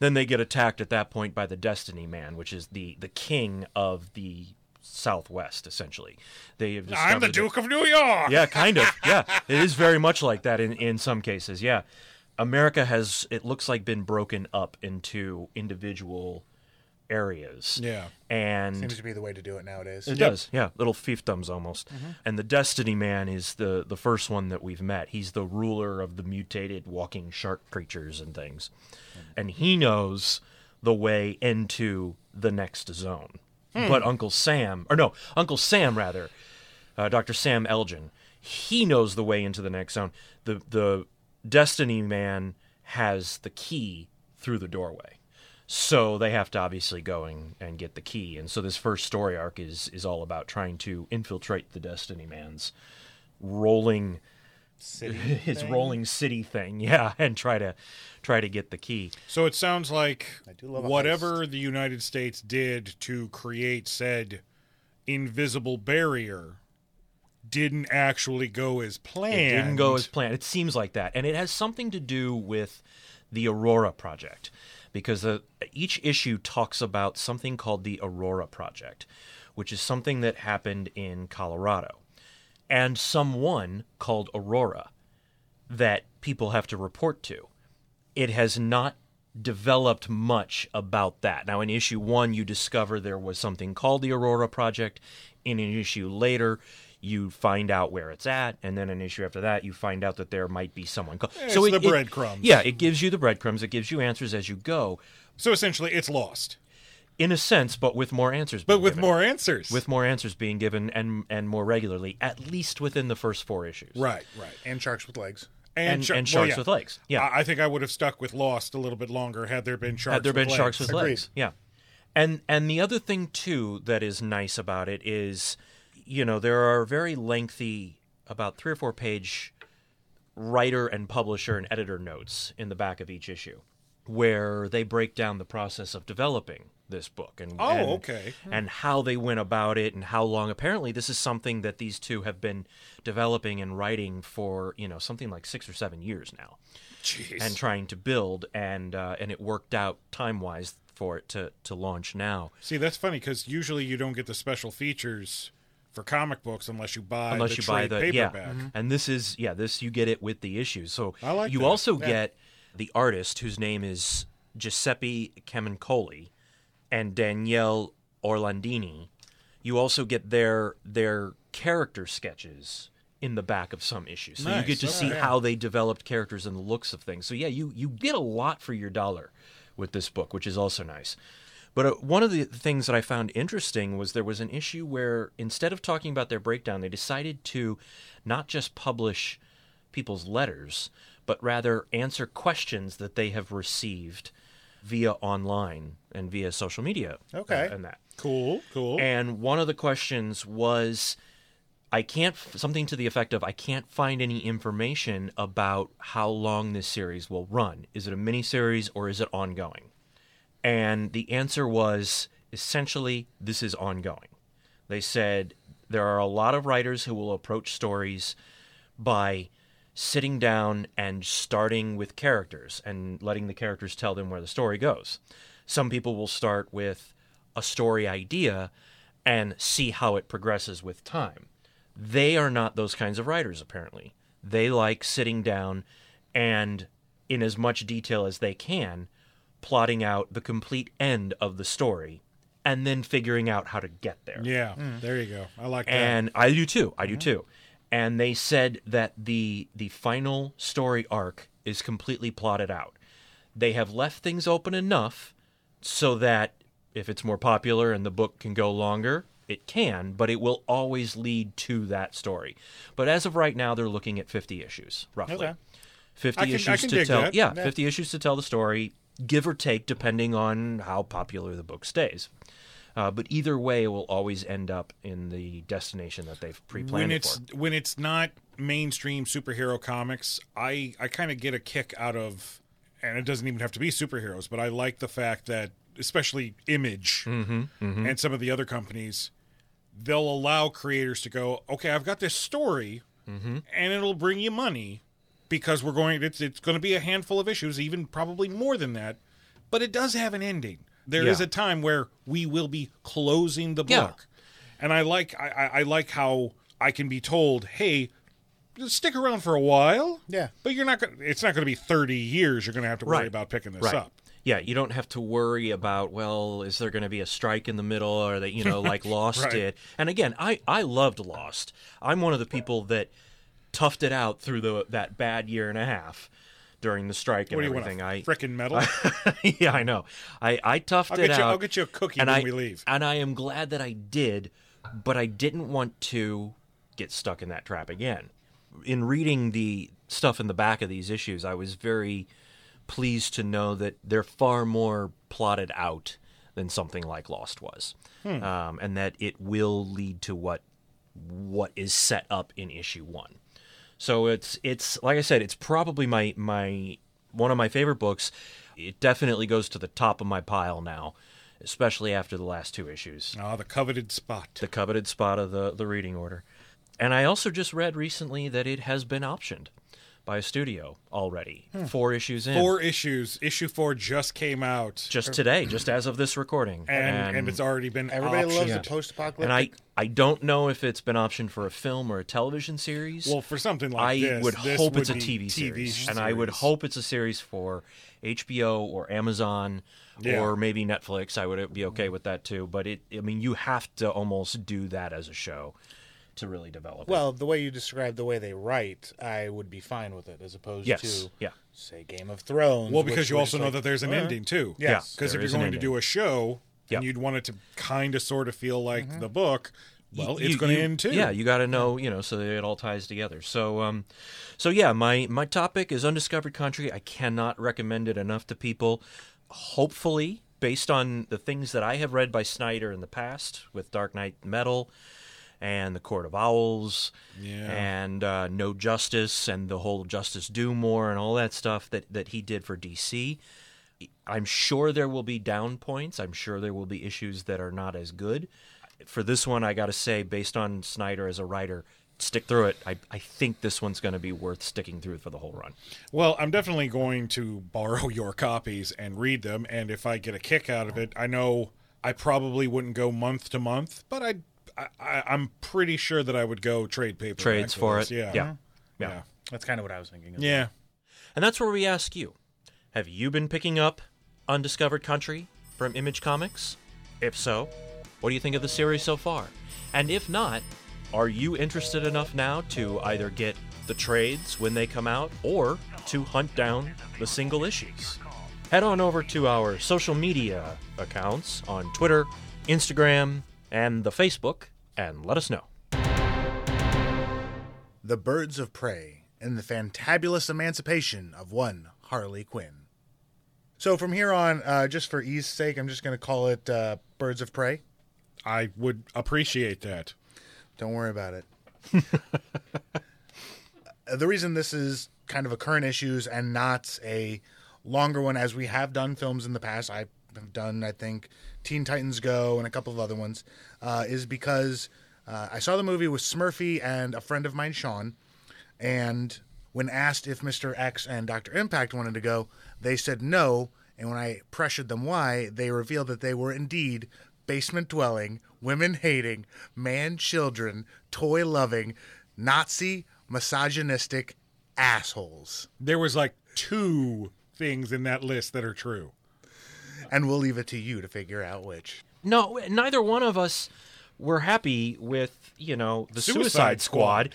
then they get attacked at that point by the Destiny Man, which is the the king of the Southwest. Essentially, they have I'm the discovered that- Duke of New York. yeah, kind of. Yeah, it is very much like that in in some cases. Yeah, America has it looks like been broken up into individual areas. Yeah. and Seems to be the way to do it nowadays. it does, yeah, little fiefdoms almost. Mm-hmm. And the Destiny Man is the the first one that we've met. He's the ruler of the mutated walking shark creatures and things, mm-hmm. and he knows the way into the next zone. Hmm. But Uncle Sam, or no, Uncle Sam rather, uh, Doctor Sam Elgin, he knows the way into the next zone. The the Destiny Man has the key through the doorway. So they have to obviously go and, and get the key. And so this first story arc is is all about trying to infiltrate the Destiny Man's rolling City his thing. rolling city thing, yeah, and try to try to get the key. So it sounds like do love a whatever the United States did to create said invisible barrier didn't actually go as planned. It didn't go as planned. It seems like that, and it has something to do with the Aurora Project, because uh, each issue talks about something called the Aurora Project, which is something that happened in Colorado, and someone called Aurora that people have to report to. It has not developed much about that. Now, in issue one, you discover there was something called the Aurora Project. In an issue later, you find out where it's at, and then an issue after that, you find out that there might be someone. So It's the breadcrumbs. yeah, it gives you the breadcrumbs. It gives you answers as you go, So essentially, it's lost, in a sense, but with more answers. but being with given. more answers. with more answers being given and and more regularly, at least within the first four issues. right, right, And sharks with legs. And, shar- and well, sharks yeah. with legs. Yeah. I I think I would have stuck with Lost a little bit longer had there been sharks. had there with been sharks with legs. legs. Yeah. And and the other thing too that is nice about it is you know, there are very lengthy about 3 or 4 page writer and publisher and editor notes in the back of each issue where they break down the process of developing this book and Oh, and- okay. and how they went about it and how long apparently this is something that these two have been developing and writing for you know something like six or seven years now Jeez. and trying to build and uh, and it worked out time wise for it to to launch now See, that's funny because usually you don't get the special features for comic books unless you buy unless the you buy trade the yeah paperback. Mm-hmm. and this is yeah this you get it with the issues so I like you that. also Yeah. get the artist whose name is Giuseppe Camuncoli and Daniele Orlandini you also get their their character sketches in the back of some issues so you get to Okay. see how they developed characters and the looks of things so yeah you you get a lot for your dollar with this book which is also nice but uh, one of the things that I found interesting was there was an issue where instead of talking about their breakdown, they decided to not just publish people's letters, but rather answer questions that they have received via online and via social media. uh, Okay. and that. Cool, cool. And one of the questions was I can't, something to the effect of, I can't find any information about how long this series will run. Is it a miniseries or is it ongoing? And the answer was essentially, this is ongoing. They said there are a lot of writers who will approach stories by sitting down and starting with characters and letting the characters tell them where the story goes. Some people will start with a story idea and see how it progresses with time. They are not those kinds of writers, apparently. They like sitting down and, in as much detail as they can, plotting out the complete end of the story and then figuring out how to get there. Yeah, hmm. there you go. I like that. And I do too. I do too. And they said that the the final story arc is completely plotted out. They have left things open enough so that if it's more popular and the book can go longer, it can, but it will always lead to that story. But as of right now, they're looking at 50 issues, roughly. Okay. 50 I can- I issues can to dig tell. that. Yeah, Yeah. 50 issues to tell the story, give or take, depending on how popular the book stays. Uh, but either way, it will always end up in the destination that they've pre-planned when it's for. when it's not mainstream superhero comics, I I kind of get a kick out of, and it doesn't even have to be superheroes, but I like the fact that especially Image Mm-hmm, and some of the other companies, they'll allow creators to go, okay, I've got this story, Mm-hmm. and it'll bring you money because we're going. It's it's going to be a handful of issues, even probably more than that, but it does have an ending. There is Yeah. a time where we will be closing the Yeah. book and I like I, I like how I can be told, "Hey, stick around for a while." Yeah. but you're not going. It's not going to be thirty years. You're going to have to worry Right. about picking this Right. up. Yeah, you don't have to worry about well, is there going to be a strike in the middle, or that you know, like Lost Right. did. And again, I I loved Lost. I'm one of the people that toughed it out through the that bad year and a half during the strike and What do you want? everything. A I frickin' medal. yeah, I know. I I toughed I'll it you. out. I'll get you a cookie and when I, we leave. And I am glad that I did, but I didn't want to get stuck in that trap again. In reading the stuff in the back of these issues, I was very pleased to know that they're far more plotted out than something like Lost was, Hmm. um, and that it will lead to what what is set up in issue one. So it's it's like I said, it's probably my my one of my favorite books. It definitely goes to the top of my pile now, especially after the last two issues. Ah, the coveted spot. The coveted spot of the the reading order. And I also just read recently that it has been optioned by a studio already. Hmm. Four issues in. Four issues. Issue four just came out, just er, today, just as of this recording. and and, it's already been. Everybody optioned. loves a post-apocalyptic. and I I don't know if it's been optioned for a film or a television series. Well, for something like that. I this, would this hope would it's a be TV, series, series. and I would hope it's a series for HBO or Amazon Yeah. or maybe Netflix. I would be okay with that too. But it, I mean, you have to almost do that as a show to really develop. it. well, the way you describe the way they write, I would be fine with it, as opposed yes, to yeah, say Game of Thrones. Well, because you also just know like, that there's an "All right." ending too. Yes. Because there if you're going to do a show Yep. and you'd want it to kind of sort of feel like the book, well, You- it's going to end too. Yeah, you got to know, you know, so that it all ties together. So, um, so yeah, my my topic is undiscovered country. I cannot recommend it enough to people. Hopefully, based on the things that I have read by Snyder in the past with Dark Nights Metal and the Court of Owls Yeah. and uh, No Justice and the whole Justice Doom War and all that stuff that that he did for DC. I'm sure there will be down points. I'm sure there will be issues that are not as good. For this one, I got to say, based on Snyder as a writer, stick through it. I, I think this one's going to be worth sticking through for the whole run. Well, I'm definitely going to borrow your copies and read them, and if I get a kick out of it, I know I probably wouldn't go month to month, but I'd, I, I, I'm pretty sure that I would go trade paper Trades for it. Yeah. Yeah. yeah, That's kind of what I was thinking. as yeah. And that's where we ask you Have you been picking up Undiscovered Country from Image Comics? If so, what do you think of the series so far? And if not, are you interested enough now to either get the trades when they come out or to hunt down the single issues? Head on over to our social media accounts on Twitter, Instagram, and the Facebook and let us know. The Birds of Prey and the Fantabulous Emancipation of One Harley Quinn. So from here on, uh, just for ease sake, I'm just going to call it uh, Birds of Prey. I would appreciate that. Don't worry about it. Uh, the reason this is kind of a current issues and not a longer one, as we have done films in the past, I've done, I think, Teen Titans Go and a couple of other ones, uh, is because Uh, I saw the movie with Smurfy and a friend of mine, Sean, and when asked if Mr. X and Dr. Impact wanted to go, they said no. And when I pressured them why, they revealed that they were indeed basement dwelling, women hating, man children, toy loving, Nazi, misogynistic assholes. There was like two things in that list that are true. And we'll leave it to you to figure out which. No, neither one of us were happy with, you know, the Suicide Suicide, Squad. Squad.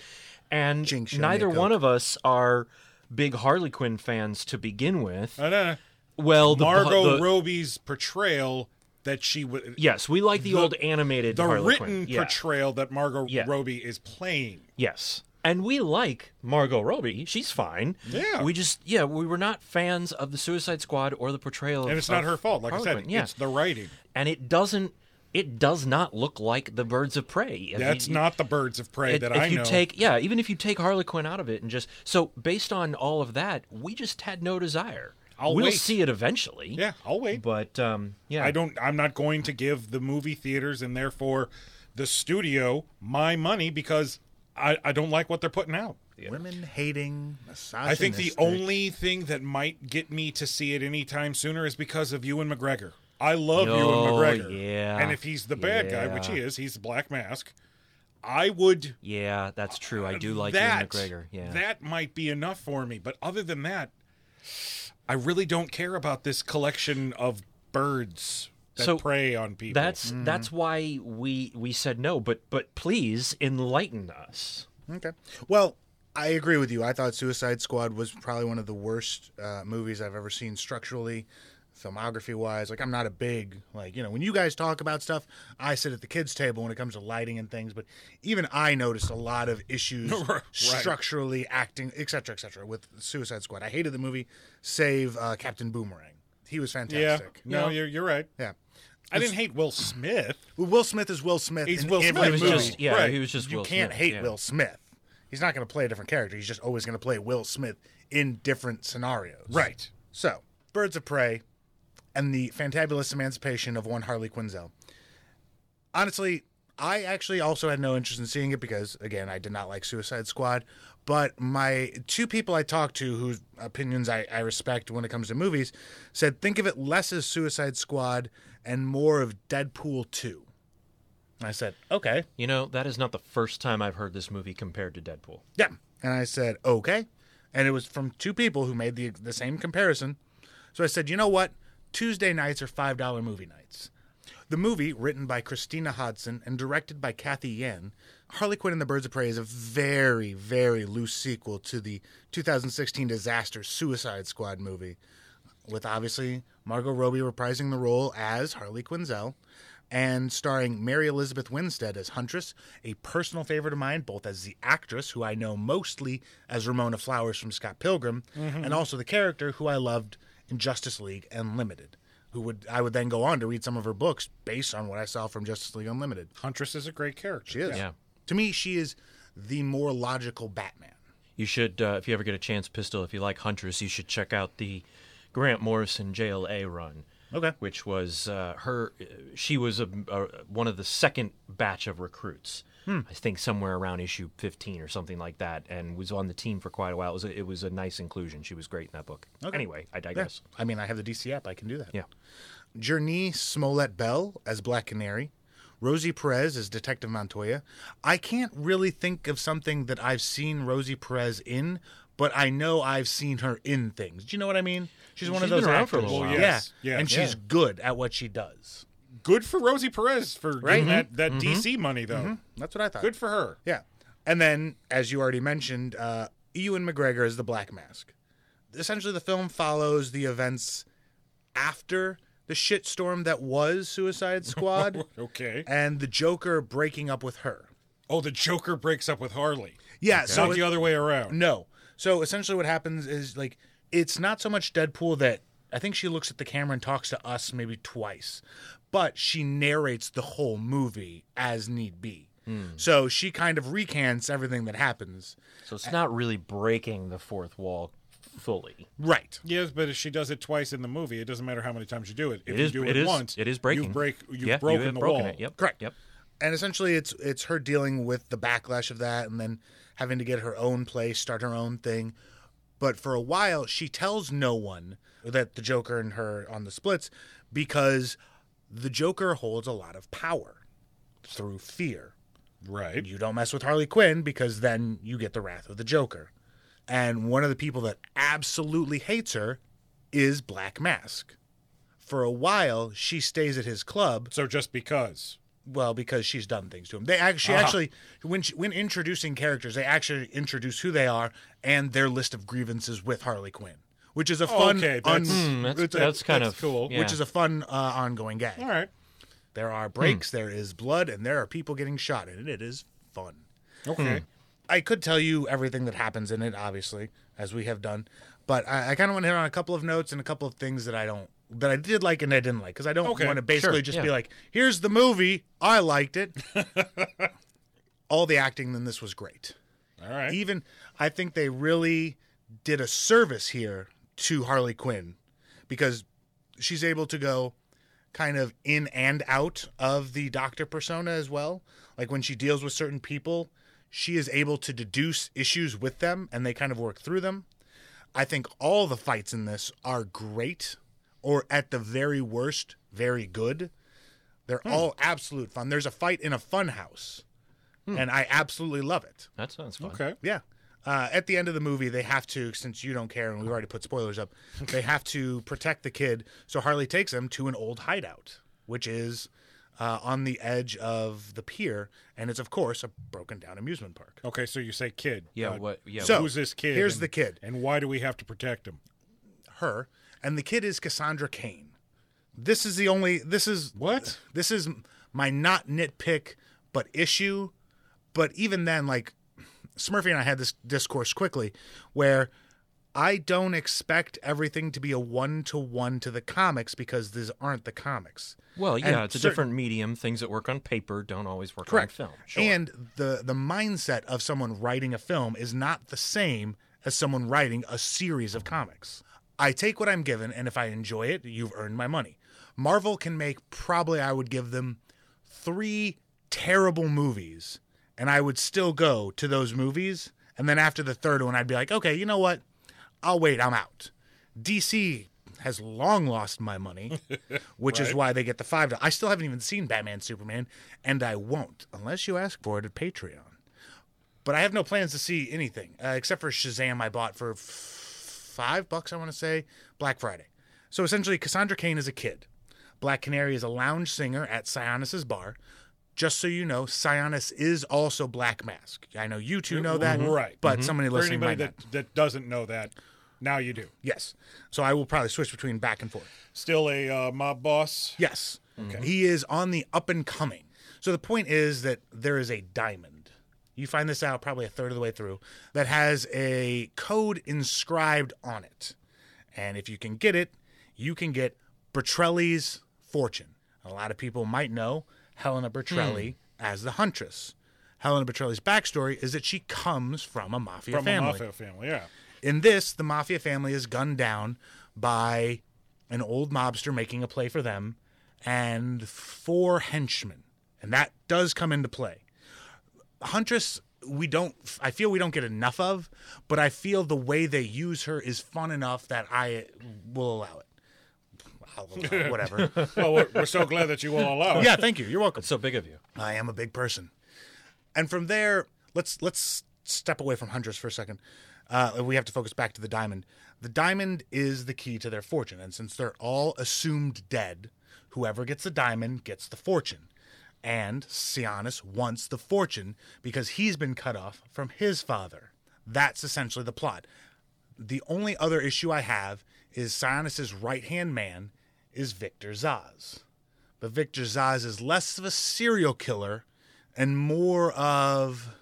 And Jinx, neither one of us are big Harley Quinn fans to begin with. I know. well, the Margot the, Robbie's portrayal that she would. Yes, we like the, old animated The Harley written Quinn. Yeah. portrayal that Margot Yeah. Robbie is playing. Yes. And we like Margot Robbie. She's fine. Yeah. We just, yeah, we were not fans of the Suicide Squad or the portrayal of And it's not of her fault. Like I said. Yeah. it's the writing. and it doesn't, it does not look like the Birds of Prey. If That's you- not the birds of prey if, that if I you know. take yeah even if you take Harley Quinn out of it and just so based on all of that we just had no desire I'll we'll wait. see it eventually yeah, I'll wait. but um yeah I don't. I'm not going to give the movie theaters and therefore the studio my money because I, I don't like what they're putting out. Women hating, misogynistic. I think the only thing that might get me to see it anytime sooner is because of Ewan McGregor. I love Oh, Ewan McGregor. yeah. And if he's the bad guy, which he is, he's the Black Mask. I would. yeah that's true i do like that. Ewan mcgregor yeah That might be enough for me. But other than that, I really don't care about this collection of birds that So, prey on people. that's that's why we we said no but but please enlighten us Okay. Well, I agree with you. I thought Suicide Squad was probably one of the worst uh, movies I've ever seen structurally, filmography wise. Like, I'm not a big, like, you know, when you guys talk about stuff, I sit at the kids' table when it comes to lighting and things, but even I noticed a lot of issues Right. structurally, acting, etc., cetera, et cetera, with Suicide Squad. I hated the movie, save uh, Captain Boomerang. He was yeah. fantastic. No, you're you're right. Yeah. I didn't hate Will Smith. Well, Will Smith is Will Smith. He's in Will every Smith. He movie. just yeah Right. he was just you Will can't Smith, hate yeah. Will Smith. He's not going to play a different character. He's just always going to play Will Smith in different scenarios. Right. So, Birds of Prey and the fantabulous emancipation of one Harley Quinzel. Honestly, I actually also had no interest in seeing it because, again, I did not like Suicide Squad. But my two people I talked to, whose opinions I, I respect when it comes to movies, said think of it less as Suicide Squad and more of Deadpool 2. I said, okay. you know that is not the first time i've heard this movie compared to deadpool Yeah. And I said, okay. And it was from two people who made the the same comparison. So I said, you know what? Tuesday nights are $5 movie nights. The movie, written by Christina Hodson and directed by Cathy Yan, Harley Quinn and the Birds of Prey is a very, very loose sequel to the 2016 disaster Suicide Squad movie, with obviously Margot Robbie reprising the role as Harley Quinzel and starring Mary Elizabeth Winstead as Huntress, a personal favorite of mine, both as the actress, who I know mostly as Ramona Flowers from Scott Pilgrim, mm-hmm. and also the character who I loved in Justice League Unlimited. Who would I would then go on to read some of her books based on what I saw from Justice League Unlimited. Huntress is a great character. She is. Yeah. To me, she is the more logical Batman. You should, uh, if you ever get a chance, Pistol, if you like Huntress, you should check out the Grant Morrison JLA run. Okay. Which was uh, her, she was a, a, one of the second batch of recruits. Hmm. I think somewhere around issue 15 or something like that, and was on the team for quite a while. It was a, it was a nice inclusion. She was great in that book. Anyway, I Yeah. digress. I mean, I have the DC app. I can do that. Yeah. Journey Smollett Bell as Black Canary, Rosie Perez as Detective Montoya. I can't really think of something that I've seen Rosie Perez in, but I know I've seen her in things. Do you know what I mean? She's one She's of those been around for a actors. little while. yeah. Yes, yes. and she's Yeah. good at what she does. Good for Rosie Perez for getting that, that Mm-hmm. DC money, though. That's what I thought. Good for her. Yeah. And then, as you already mentioned, uh, Ewan McGregor is the Black Mask. Essentially, the film follows the events after the shitstorm that was Suicide Squad Okay. and the Joker breaking up with her. Oh, the Joker breaks up with Harley. Yeah, so Not it- the other way around. no. So essentially, what happens is like it's not so much Deadpool that I think she looks at the camera and talks to us maybe twice, but she narrates the whole movie as need be. Hmm. So she kind of recants everything that happens. So it's not really breaking the fourth wall fully. Right. Yes, but if she does it twice in the movie, it doesn't matter how many times you do it. If It you do it it, is- once, it is breaking. You break. You've yeah, broken you have the broken wall. it. Yep. Correct. Yep. and essentially it's it's her dealing with the backlash of that and then having to get her own place start her own thing but for a while she tells no one that the joker and her on the splits because the joker holds a lot of power through fear Right. you don't mess with harley quinn because then you get the wrath of the joker and one of the people that absolutely hates her is black mask for a while she stays at his club So just because. well because she's done things to him. They actually uh-huh. actually when she, when introducing characters, they actually introduce who they are and their list of grievances with Harley Quinn, which is a fun, okay, that's- Hmm, that's, it's a- that's kind that's of cool. yeah. which is a fun uh, ongoing gag. All right. There are breaks, there is blood, and there are people getting shot in it. It is fun. Okay. I could tell you everything that happens in it, obviously, as we have done, but I, I kind of want to hit on a couple of notes and a couple of things that I don't that I did like and I didn't like because I don't Okay, want to basically sure, just yeah. be like, "Here's the movie, I liked it." All the acting in this was great. All right. Even I think they really did a service here to Harley Quinn because she's able to go kind of in and out of the doctor persona as well. Like when she deals with certain people, she is able to deduce issues with them and they kind of work through them. I think all the fights in this are great or at the very worst, very good. They're hmm. all absolute fun. There's a fight in a fun house. Hmm. And I absolutely love it. that sounds fun. okay. Yeah. Uh, at the end of the movie, they have to, since you don't care and we've already put spoilers up, they have to protect the kid. So Harley takes him to an old hideout, which is uh, on the edge of the pier. And it's, of course, a broken down amusement park. Okay. So you say kid. Yeah, Uh, what yeah, So- Who's this kid? here's and- the kid. And why do we have to protect him? Her. And the kid is Cassandra Cain. This is the only, this is, What? this is my not nitpick, but issue. But even then, like Smurfy and I had this discourse quickly where I don't expect everything to be a one to one to the comics because these aren't the comics. Well, yeah, And it's a certain- different medium. Things that work on paper don't always work Correct. on film. Sure. And the the mindset of someone writing a film is not the same as someone writing a series of comics. I take what I'm given, and if I enjoy it, you've earned my money. Marvel can make probably I would give them three terrible movies, and I would still go to those movies. And then after the third one, I'd be like, okay, you know what? I'll wait. I'm out. DC has long lost my money, which is why they get the five. I still haven't even seen Batman Superman, and I won't unless you ask for it at Patreon. But I have no plans to see anything uh, except for Shazam. I bought for f- five bucks. I want to say Black Friday. So essentially, Cassandra Cain is a kid. Black Canary is a lounge singer at Sionis's bar. Just so you know, Sionis is also Black Mask. I know you two know that, Right. But somebody For listening anybody might that, not. that doesn't know that, now you do. Yes. So I will probably switch between back and forth. Still a uh, mob boss. Yes. He is on the up and coming. So the point is that there is a diamond. You find this out probably a third of the way through that has a code inscribed on it. And if you can get it, you can get Bertinelli's fortune. A lot of people might know Helena Bertinelli hmm. as the Huntress. Helena Bertinelli's backstory is that she comes from a mafia From family. a mafia family, yeah. In this, the mafia family is gunned down by an old mobster making a play for them and four henchmen. And that does come into play. Huntress, we don't, I feel we don't get enough of, but I feel the way they use her is fun enough that I will allow it. I'll allow it, whatever. Well, we're, we're so glad that you will allow it. yeah, thank you. You're welcome. It's so big of you. I am a big person. And from there, let's let's step away from Huntress for a second. Uh, we have to focus back to the diamond. The diamond is the key to their fortune, and since they're all assumed dead, whoever gets the diamond gets the fortune. And Sionis wants the fortune because he's been cut off from his father. That's essentially the plot. The only other issue I have is Sionis's right hand man is Victor Zsasz. But Victor Zsasz is less of a serial killer and more of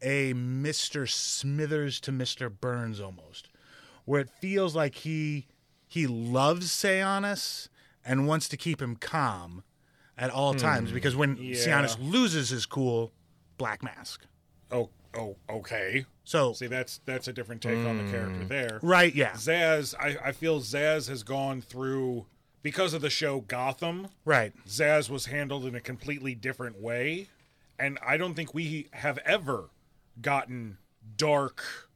a Mr. Smithers to Mr. Burns almost, where it feels like he he loves Sionis and wants to keep him calm at all times hmm. because when yeah. Sionis loses his cool, Black Mask. Oh, oh, okay. So See, that's that's a different take on the character hmm. there. right, yeah, Zsasz, I, I feel Zsasz has gone through because of the show Gotham, Right. Zsasz was handled in a completely different way. And I don't think we have ever gotten dark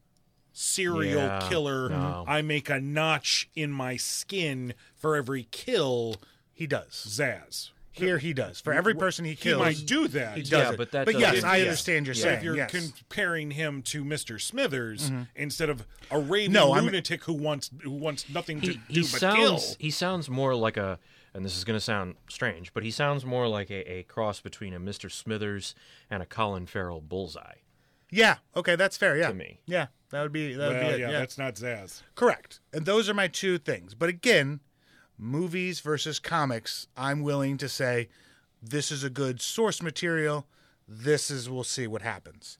serial Yeah, killer. no. I make a notch in my skin for every kill He does. Zsasz. Here he does. For every person he kills, He kills, might do that. he does Yeah, it. but that but yes, doesn't- I yeah. understand you're Yeah. But saying. if you're yes. comparing him to Mr. Smithers mm-hmm. instead of a raving No, I'm- lunatic who wants who wants nothing to he, do he but sounds kill. he sounds more like a and this is going to sound strange but he sounds more like a, a cross between a mr smithers and a colin farrell bullseye yeah. Okay, that's fair. Yeah. To me. Yeah. That would be that would Well, be it. yeah, yeah. that's not Zsasz. Correct. And those are my two things. But again, movies versus comics, I'm willing to say this is a good source material. This is, we'll see what happens.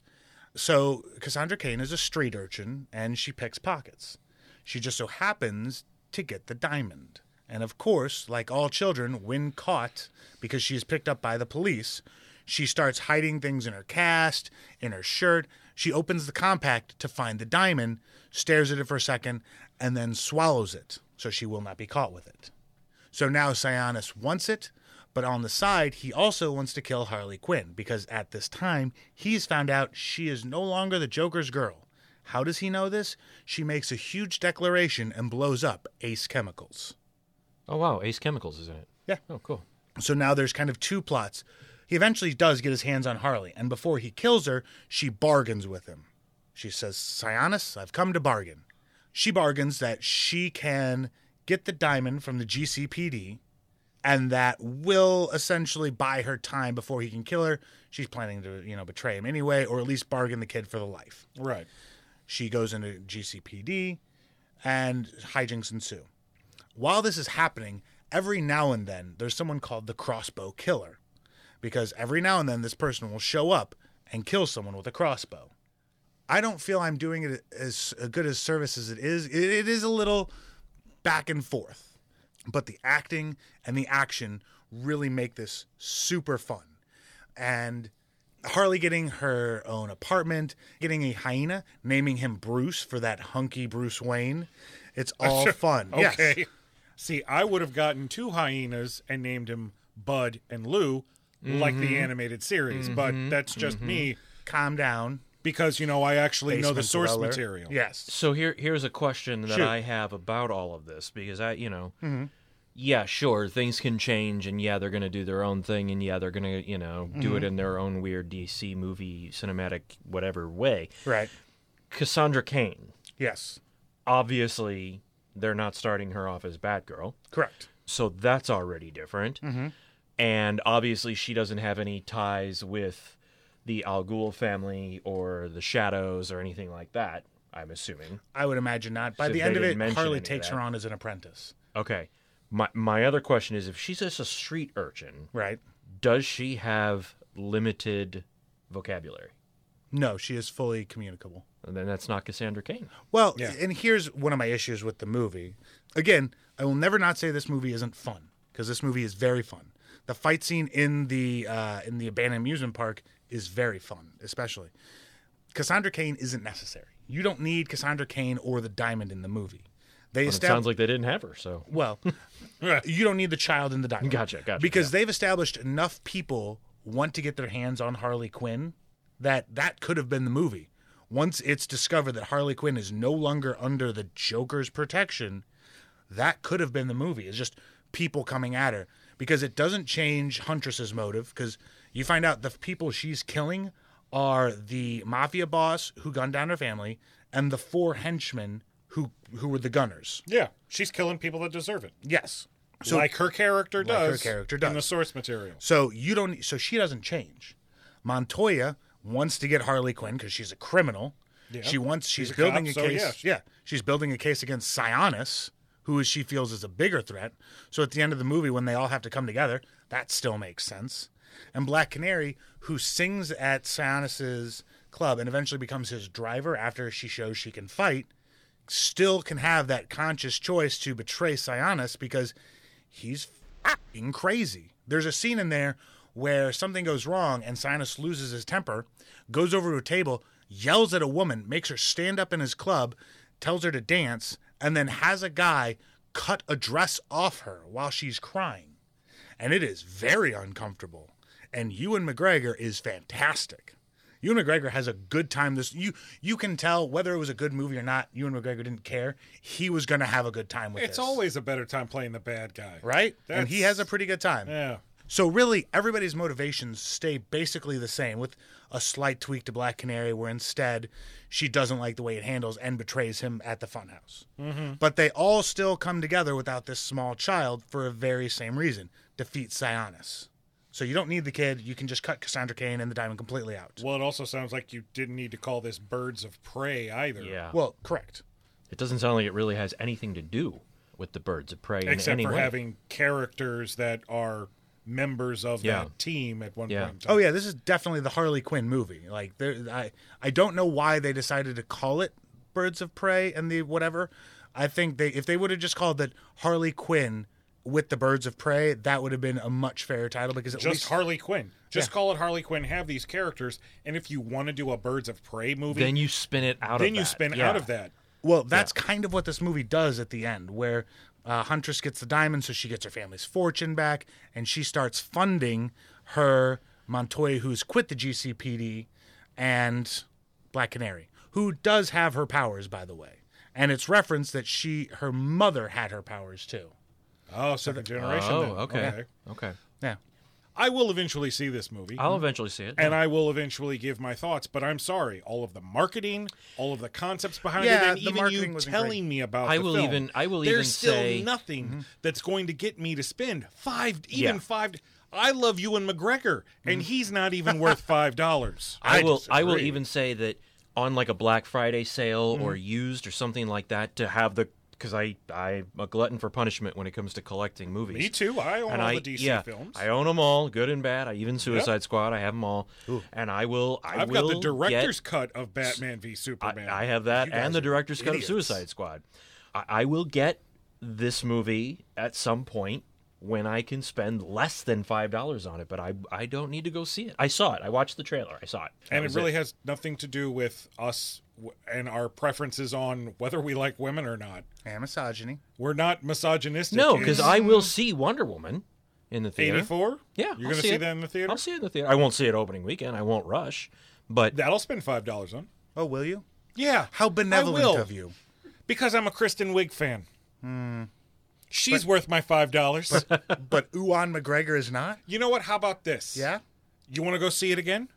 So, Cassandra Cain is a street urchin and she picks pockets. She just so happens to get the diamond. And of course, like all children, when caught, because she is picked up by the police, she starts hiding things in her cast, in her shirt. She opens the compact to find the diamond, stares at it for a second, and then swallows it so she will not be caught with it. So now Sionis wants it, but on the side, he also wants to kill Harley Quinn because at this time, he's found out she is no longer the Joker's girl. How does he know this? She makes a huge declaration and blows up Ace Chemicals. oh wow ace chemicals is in it Yeah. oh cool So now there's kind of two plots. He eventually does get his hands on Harley, and before he kills her, she bargains with him. She says, Sionis, I've come to bargain. She bargains that she can get the diamond from the GCPD, and that will essentially buy her time before he can kill her. She's planning to, you know, betray him anyway, or at least bargain the kid for the life. Right. She goes into GCPD, and hijinks ensue. While this is happening, every now and then there's someone called the crossbow killer, because every now and then this person will show up and kill someone with a crossbow. I don't feel I'm doing it as good a service as it is. It, it is a little back and forth, but the acting and the action really make this super fun. And Harley getting her own apartment, getting a hyena, naming him Bruce for that hunky Bruce Wayne. It's all fun. Yes. Okay. See, I would have gotten two hyenas and named him Bud and Lou, like Mm-hmm. the animated series, but that's just me Calm down. Because you know I actually know the source dweller. material. Yes. so here here's a question that Shoot. i have about all of this because i you know mm-hmm. yeah sure things can change and yeah they're going to do their own thing and yeah they're going to you know do it mm-hmm. in their own weird dc movie cinematic whatever way Right. cassandra cain Yes. obviously they're not starting her off as Batgirl, Correct. so that's already different. Mm-hmm. And obviously, she doesn't have any ties with the Al Ghul family or the Shadows or anything like that. I'm assuming. I would imagine not. By So the end of it, Harley takes her on as an apprentice. Okay. My my other question is, if she's just a street urchin, Right. does she have limited vocabulary? No, she is fully communicable. And then that's not Cassandra Cain. Well, Yeah. and here's one of my issues with the movie. Again, I will never not say this movie isn't fun because this movie is very fun. The fight scene in the uh, in the abandoned amusement park is very fun, especially. Cassandra Cain isn't necessary. You don't need Cassandra Cain or the diamond in the movie. They Well, it sounds like they didn't have her. So well, you don't need the child in the diamond. Gotcha, gotcha, Because they've established enough people want to get their hands on Harley Quinn that that could have been the movie. Once it's discovered that Harley Quinn is no longer under the Joker's protection, that could have been the movie. It's just people coming at her because it doesn't change Huntress's motive because you find out the people she's killing are the mafia boss who gunned down her family and the four henchmen who who were the gunners. Yeah, she's killing people that deserve it, Yes. So like her character Like her character does. in the source material. So you don't. So she doesn't change. Montoya wants to get Harley Quinn because she's a criminal. She wants. She's, She's a building cop, a so case. yeah. Yeah, she's building a case against Sionis, who she feels is a bigger threat. So at the end of the movie, when they all have to come together, that still makes sense. And Black Canary, who sings at Sionis's club and eventually becomes his driver after she shows she can fight, still can have that conscious choice to betray Sionis because he's fucking crazy. There's a scene in there where something goes wrong and Sionis loses his temper, goes over to a table, yells at a woman, makes her stand up in his club, tells her to dance, and then has a guy cut a dress off her while she's crying. And it is very uncomfortable. And Ewan McGregor is fantastic. Ewan McGregor has a good time. This you you can tell whether it was a good movie or not. Ewan McGregor didn't care. He was going to have a good time with it. It's this. always a better time playing the bad guy. right, and he has a pretty good time. Yeah. So really, everybody's motivations stay basically the same, with a slight tweak to Black Canary, where instead she doesn't like the way it handles and betrays him at the funhouse. Mm-hmm. But they all still come together without this small child for a very same reason: defeat Sionis. So you don't need the kid; you can just cut Cassandra Cain and the diamond completely out. Well, it also sounds like you didn't need to call this Birds of Prey either. Yeah. Well, correct. it doesn't sound like it really has anything to do with the birds of prey in Except any for way. having characters that are members of Yeah. that team at one Yeah. point. in time. Oh yeah, this is definitely the Harley Quinn movie. Like there, I I don't know why they decided to call it Birds of Prey and the whatever. I think they if they would have just called it Harley Quinn with the Birds of Prey, that would have been a much fairer title because at Just least Harley Quinn. Just Yeah. call it Harley Quinn. Have these characters, and if you want to do a Birds of Prey movie, then you spin it out then of you that. spin Yeah. out of that. Well, that's kind of what this movie does at the end, where uh, Huntress gets the diamond, so she gets her family's fortune back, and she starts funding her Montoya, who's quit the GCPD, and Black Canary, who does have her powers, by the way. And it's referenced that she, her mother, had her powers too. Oh, second generation. Oh, then. okay. Okay. Yeah. I will eventually see this movie. I'll eventually see it. and I will eventually give my thoughts, but I'm sorry. All of the marketing, all of the concepts behind Yeah, it, and the even you telling great. me about I the will film, even- I will there's even still say- nothing Mm-hmm. that's going to get me to spend five, even Yeah. five. I love Ewan McGregor, and he's not even worth five dollars. I, I will. I will even say that on like a Black Friday sale Mm-hmm. or used or something like that to have the because I I'm a glutton for punishment when it comes to collecting movies. Me too. I own and all I, the DC yeah, films. I own them all, good and bad. I even Suicide Squad. I have them all, and I will. I I've got the director's get- cut of Batman v Superman. I, I have that and the director's cut of. Suicide Squad. I, I will get this movie at some point when I can spend less than five dollars on it, but I I don't need to go see it. I saw it. I watched the trailer. I saw it. That and it was really has nothing to do with us and our preferences on whether we like women or not. And misogyny. We're not misogynistic. no, because I will see Wonder Woman in the theater. 84. Yeah, you're I'll going to see see that in the theater. I'll see it in the theater. I won't see it opening weekend. I won't rush, but That'll spend five dollars on. Oh, will you? Yeah, How I benevolent will, of you. Because I'm a Kristen Wiig fan. Hmm. She's worth my five dollars. But Ewan McGregor is not? you know what? How about this? Yeah? You want to go see it again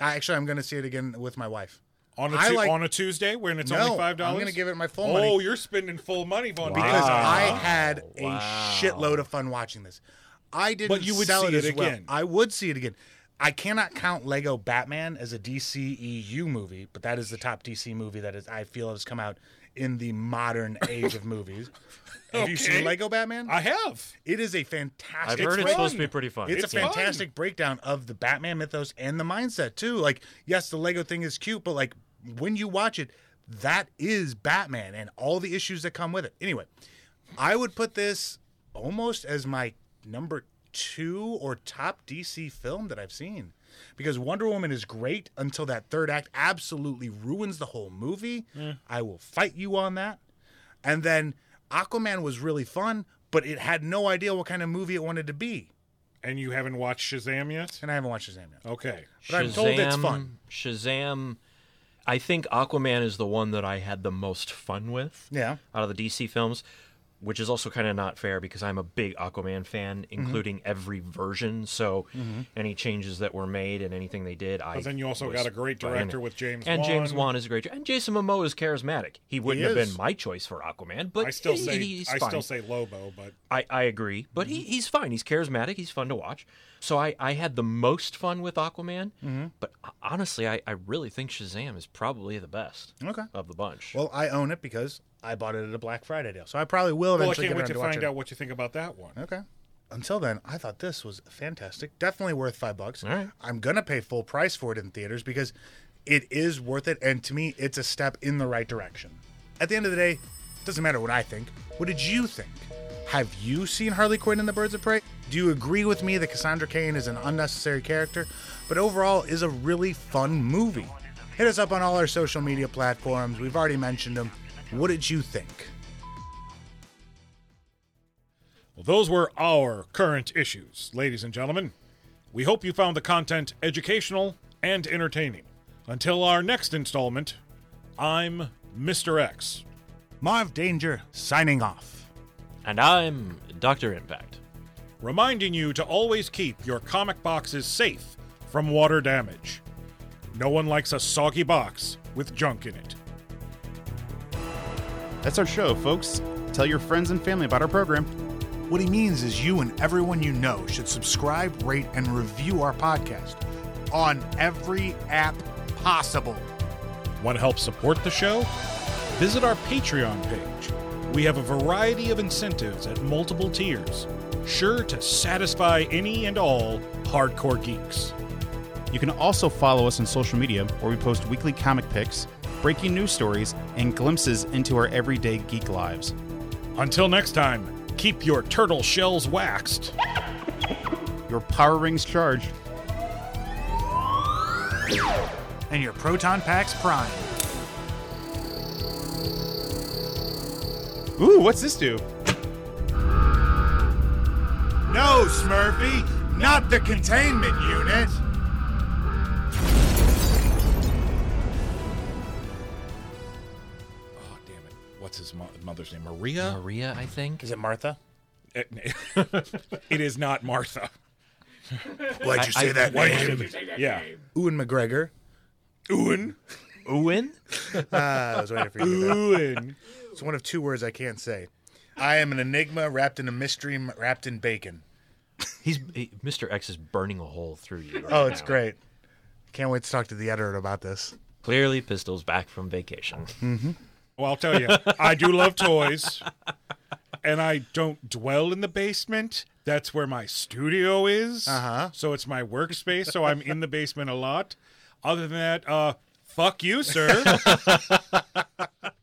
I, actually, I'm going to see it again with my wife. on a I Tu- like- on a Tuesday when it's No, only five dollars. I'm gonna give it my full oh, money. you're spending full money on because because I had a shitload of fun watching this. I didn't But you would sell see it, it as well. again. I would see it again. I cannot count Lego Batman as a DCEU movie, but that is the top DC movie that is I feel has come out in the modern age of movies. Have you seen Lego Batman? I have. it is a I've fantastic. heard it's fun. supposed to be pretty fun. It's, It's a fun. fantastic breakdown of the Batman mythos and the mindset too. Like, yes, the Lego thing is cute, but like when you watch it, that is Batman and all the issues that come with it. Anyway, I would put this almost as my number two or top DC film that I've seen. Because Wonder Woman is great until that third act absolutely ruins the whole movie. Mm. I will fight you on that. And then Aquaman was really fun, but it had no idea what kind of movie it wanted to be. And you haven't watched Shazam yet? And I haven't watched Shazam yet. Okay. But I'm told it's fun. Shazam. I think Aquaman is the one that I had the most fun with. Yeah. Out of the DC films, which is also kind of not fair because I'm a big Aquaman fan, Mm-hmm. including every version. So any changes that were made and anything they did, I. But then you also got a great director with James and Wan. James Wan is a great, and Jason Momoa is charismatic. He wouldn't have been my choice for Aquaman, but I still he- say he's I fine. still say Lobo, but I, I agree, but he, Mm-hmm. he's fine. He's charismatic. He's fun to watch. So I, I had the most fun with Aquaman. Mm-hmm. But honestly, I, I really think Shazam is probably the best Okay. of the bunch. Well, I own it because I bought it at a Black Friday deal. So I probably will well, I eventually can't get wait around to find out what you think about that one. Okay. Until then, I thought this was fantastic. Definitely worth five bucks. All right. I'm gonna pay full price for it in theaters because it is worth it, and to me, it's a step in the right direction. At the end of the day, it doesn't matter what I think. What did you think? Have you seen Harley Quinn in the Birds of Prey? Do you agree with me that Cassandra Cain is an unnecessary character, but overall is a really fun movie? Hit us up on all our social media platforms. We've already mentioned them. What did you think? Well, those were our current issues, ladies and gentlemen. We hope you found the content educational and entertaining. Until our next installment, I'm Mr. X. Marv Danger signing off. And I'm Dr. Impact. reminding you to always keep your comic boxes safe from water damage. No one likes a soggy box with junk in it. That's our show, folks. Tell your friends and family about our program. What he means is you and everyone you know should subscribe, rate, and review our podcast on every app possible. Want to help support the show? Visit our Patreon page. We have a variety of incentives at multiple tiers, sure to satisfy any and all hardcore geeks. You can also follow us on social media where we post weekly comic picks, breaking news stories, and glimpses into our everyday geek lives. Until next time, keep your turtle shells waxed. Your power rings charged. And your proton packs prime. Ooh, what's this do? No, Smurfy, not the containment unit. Oh, damn it. What's his mo- mother's name? Maria? Maria, I think. Is it Martha? it is not Martha. Why'd you say I- that Why name? did you- yeah. Ewan McGregor. Ewan. Owen? Ah, I was waiting for you. to- Ewan. It's one of two words I can't say. I am an enigma wrapped in a mystery wrapped in bacon. He's he, Mr. X is burning a hole through you. right Oh, it's now. great. Can't wait to talk to the editor about this. Clearly, Pistol's back from vacation. Well, I'll tell you, I do love toys, and I don't dwell in the basement. That's where my studio is. Uh-huh. So it's my workspace. So I'm in the basement a lot. Other than that, uh, fuck you, sir.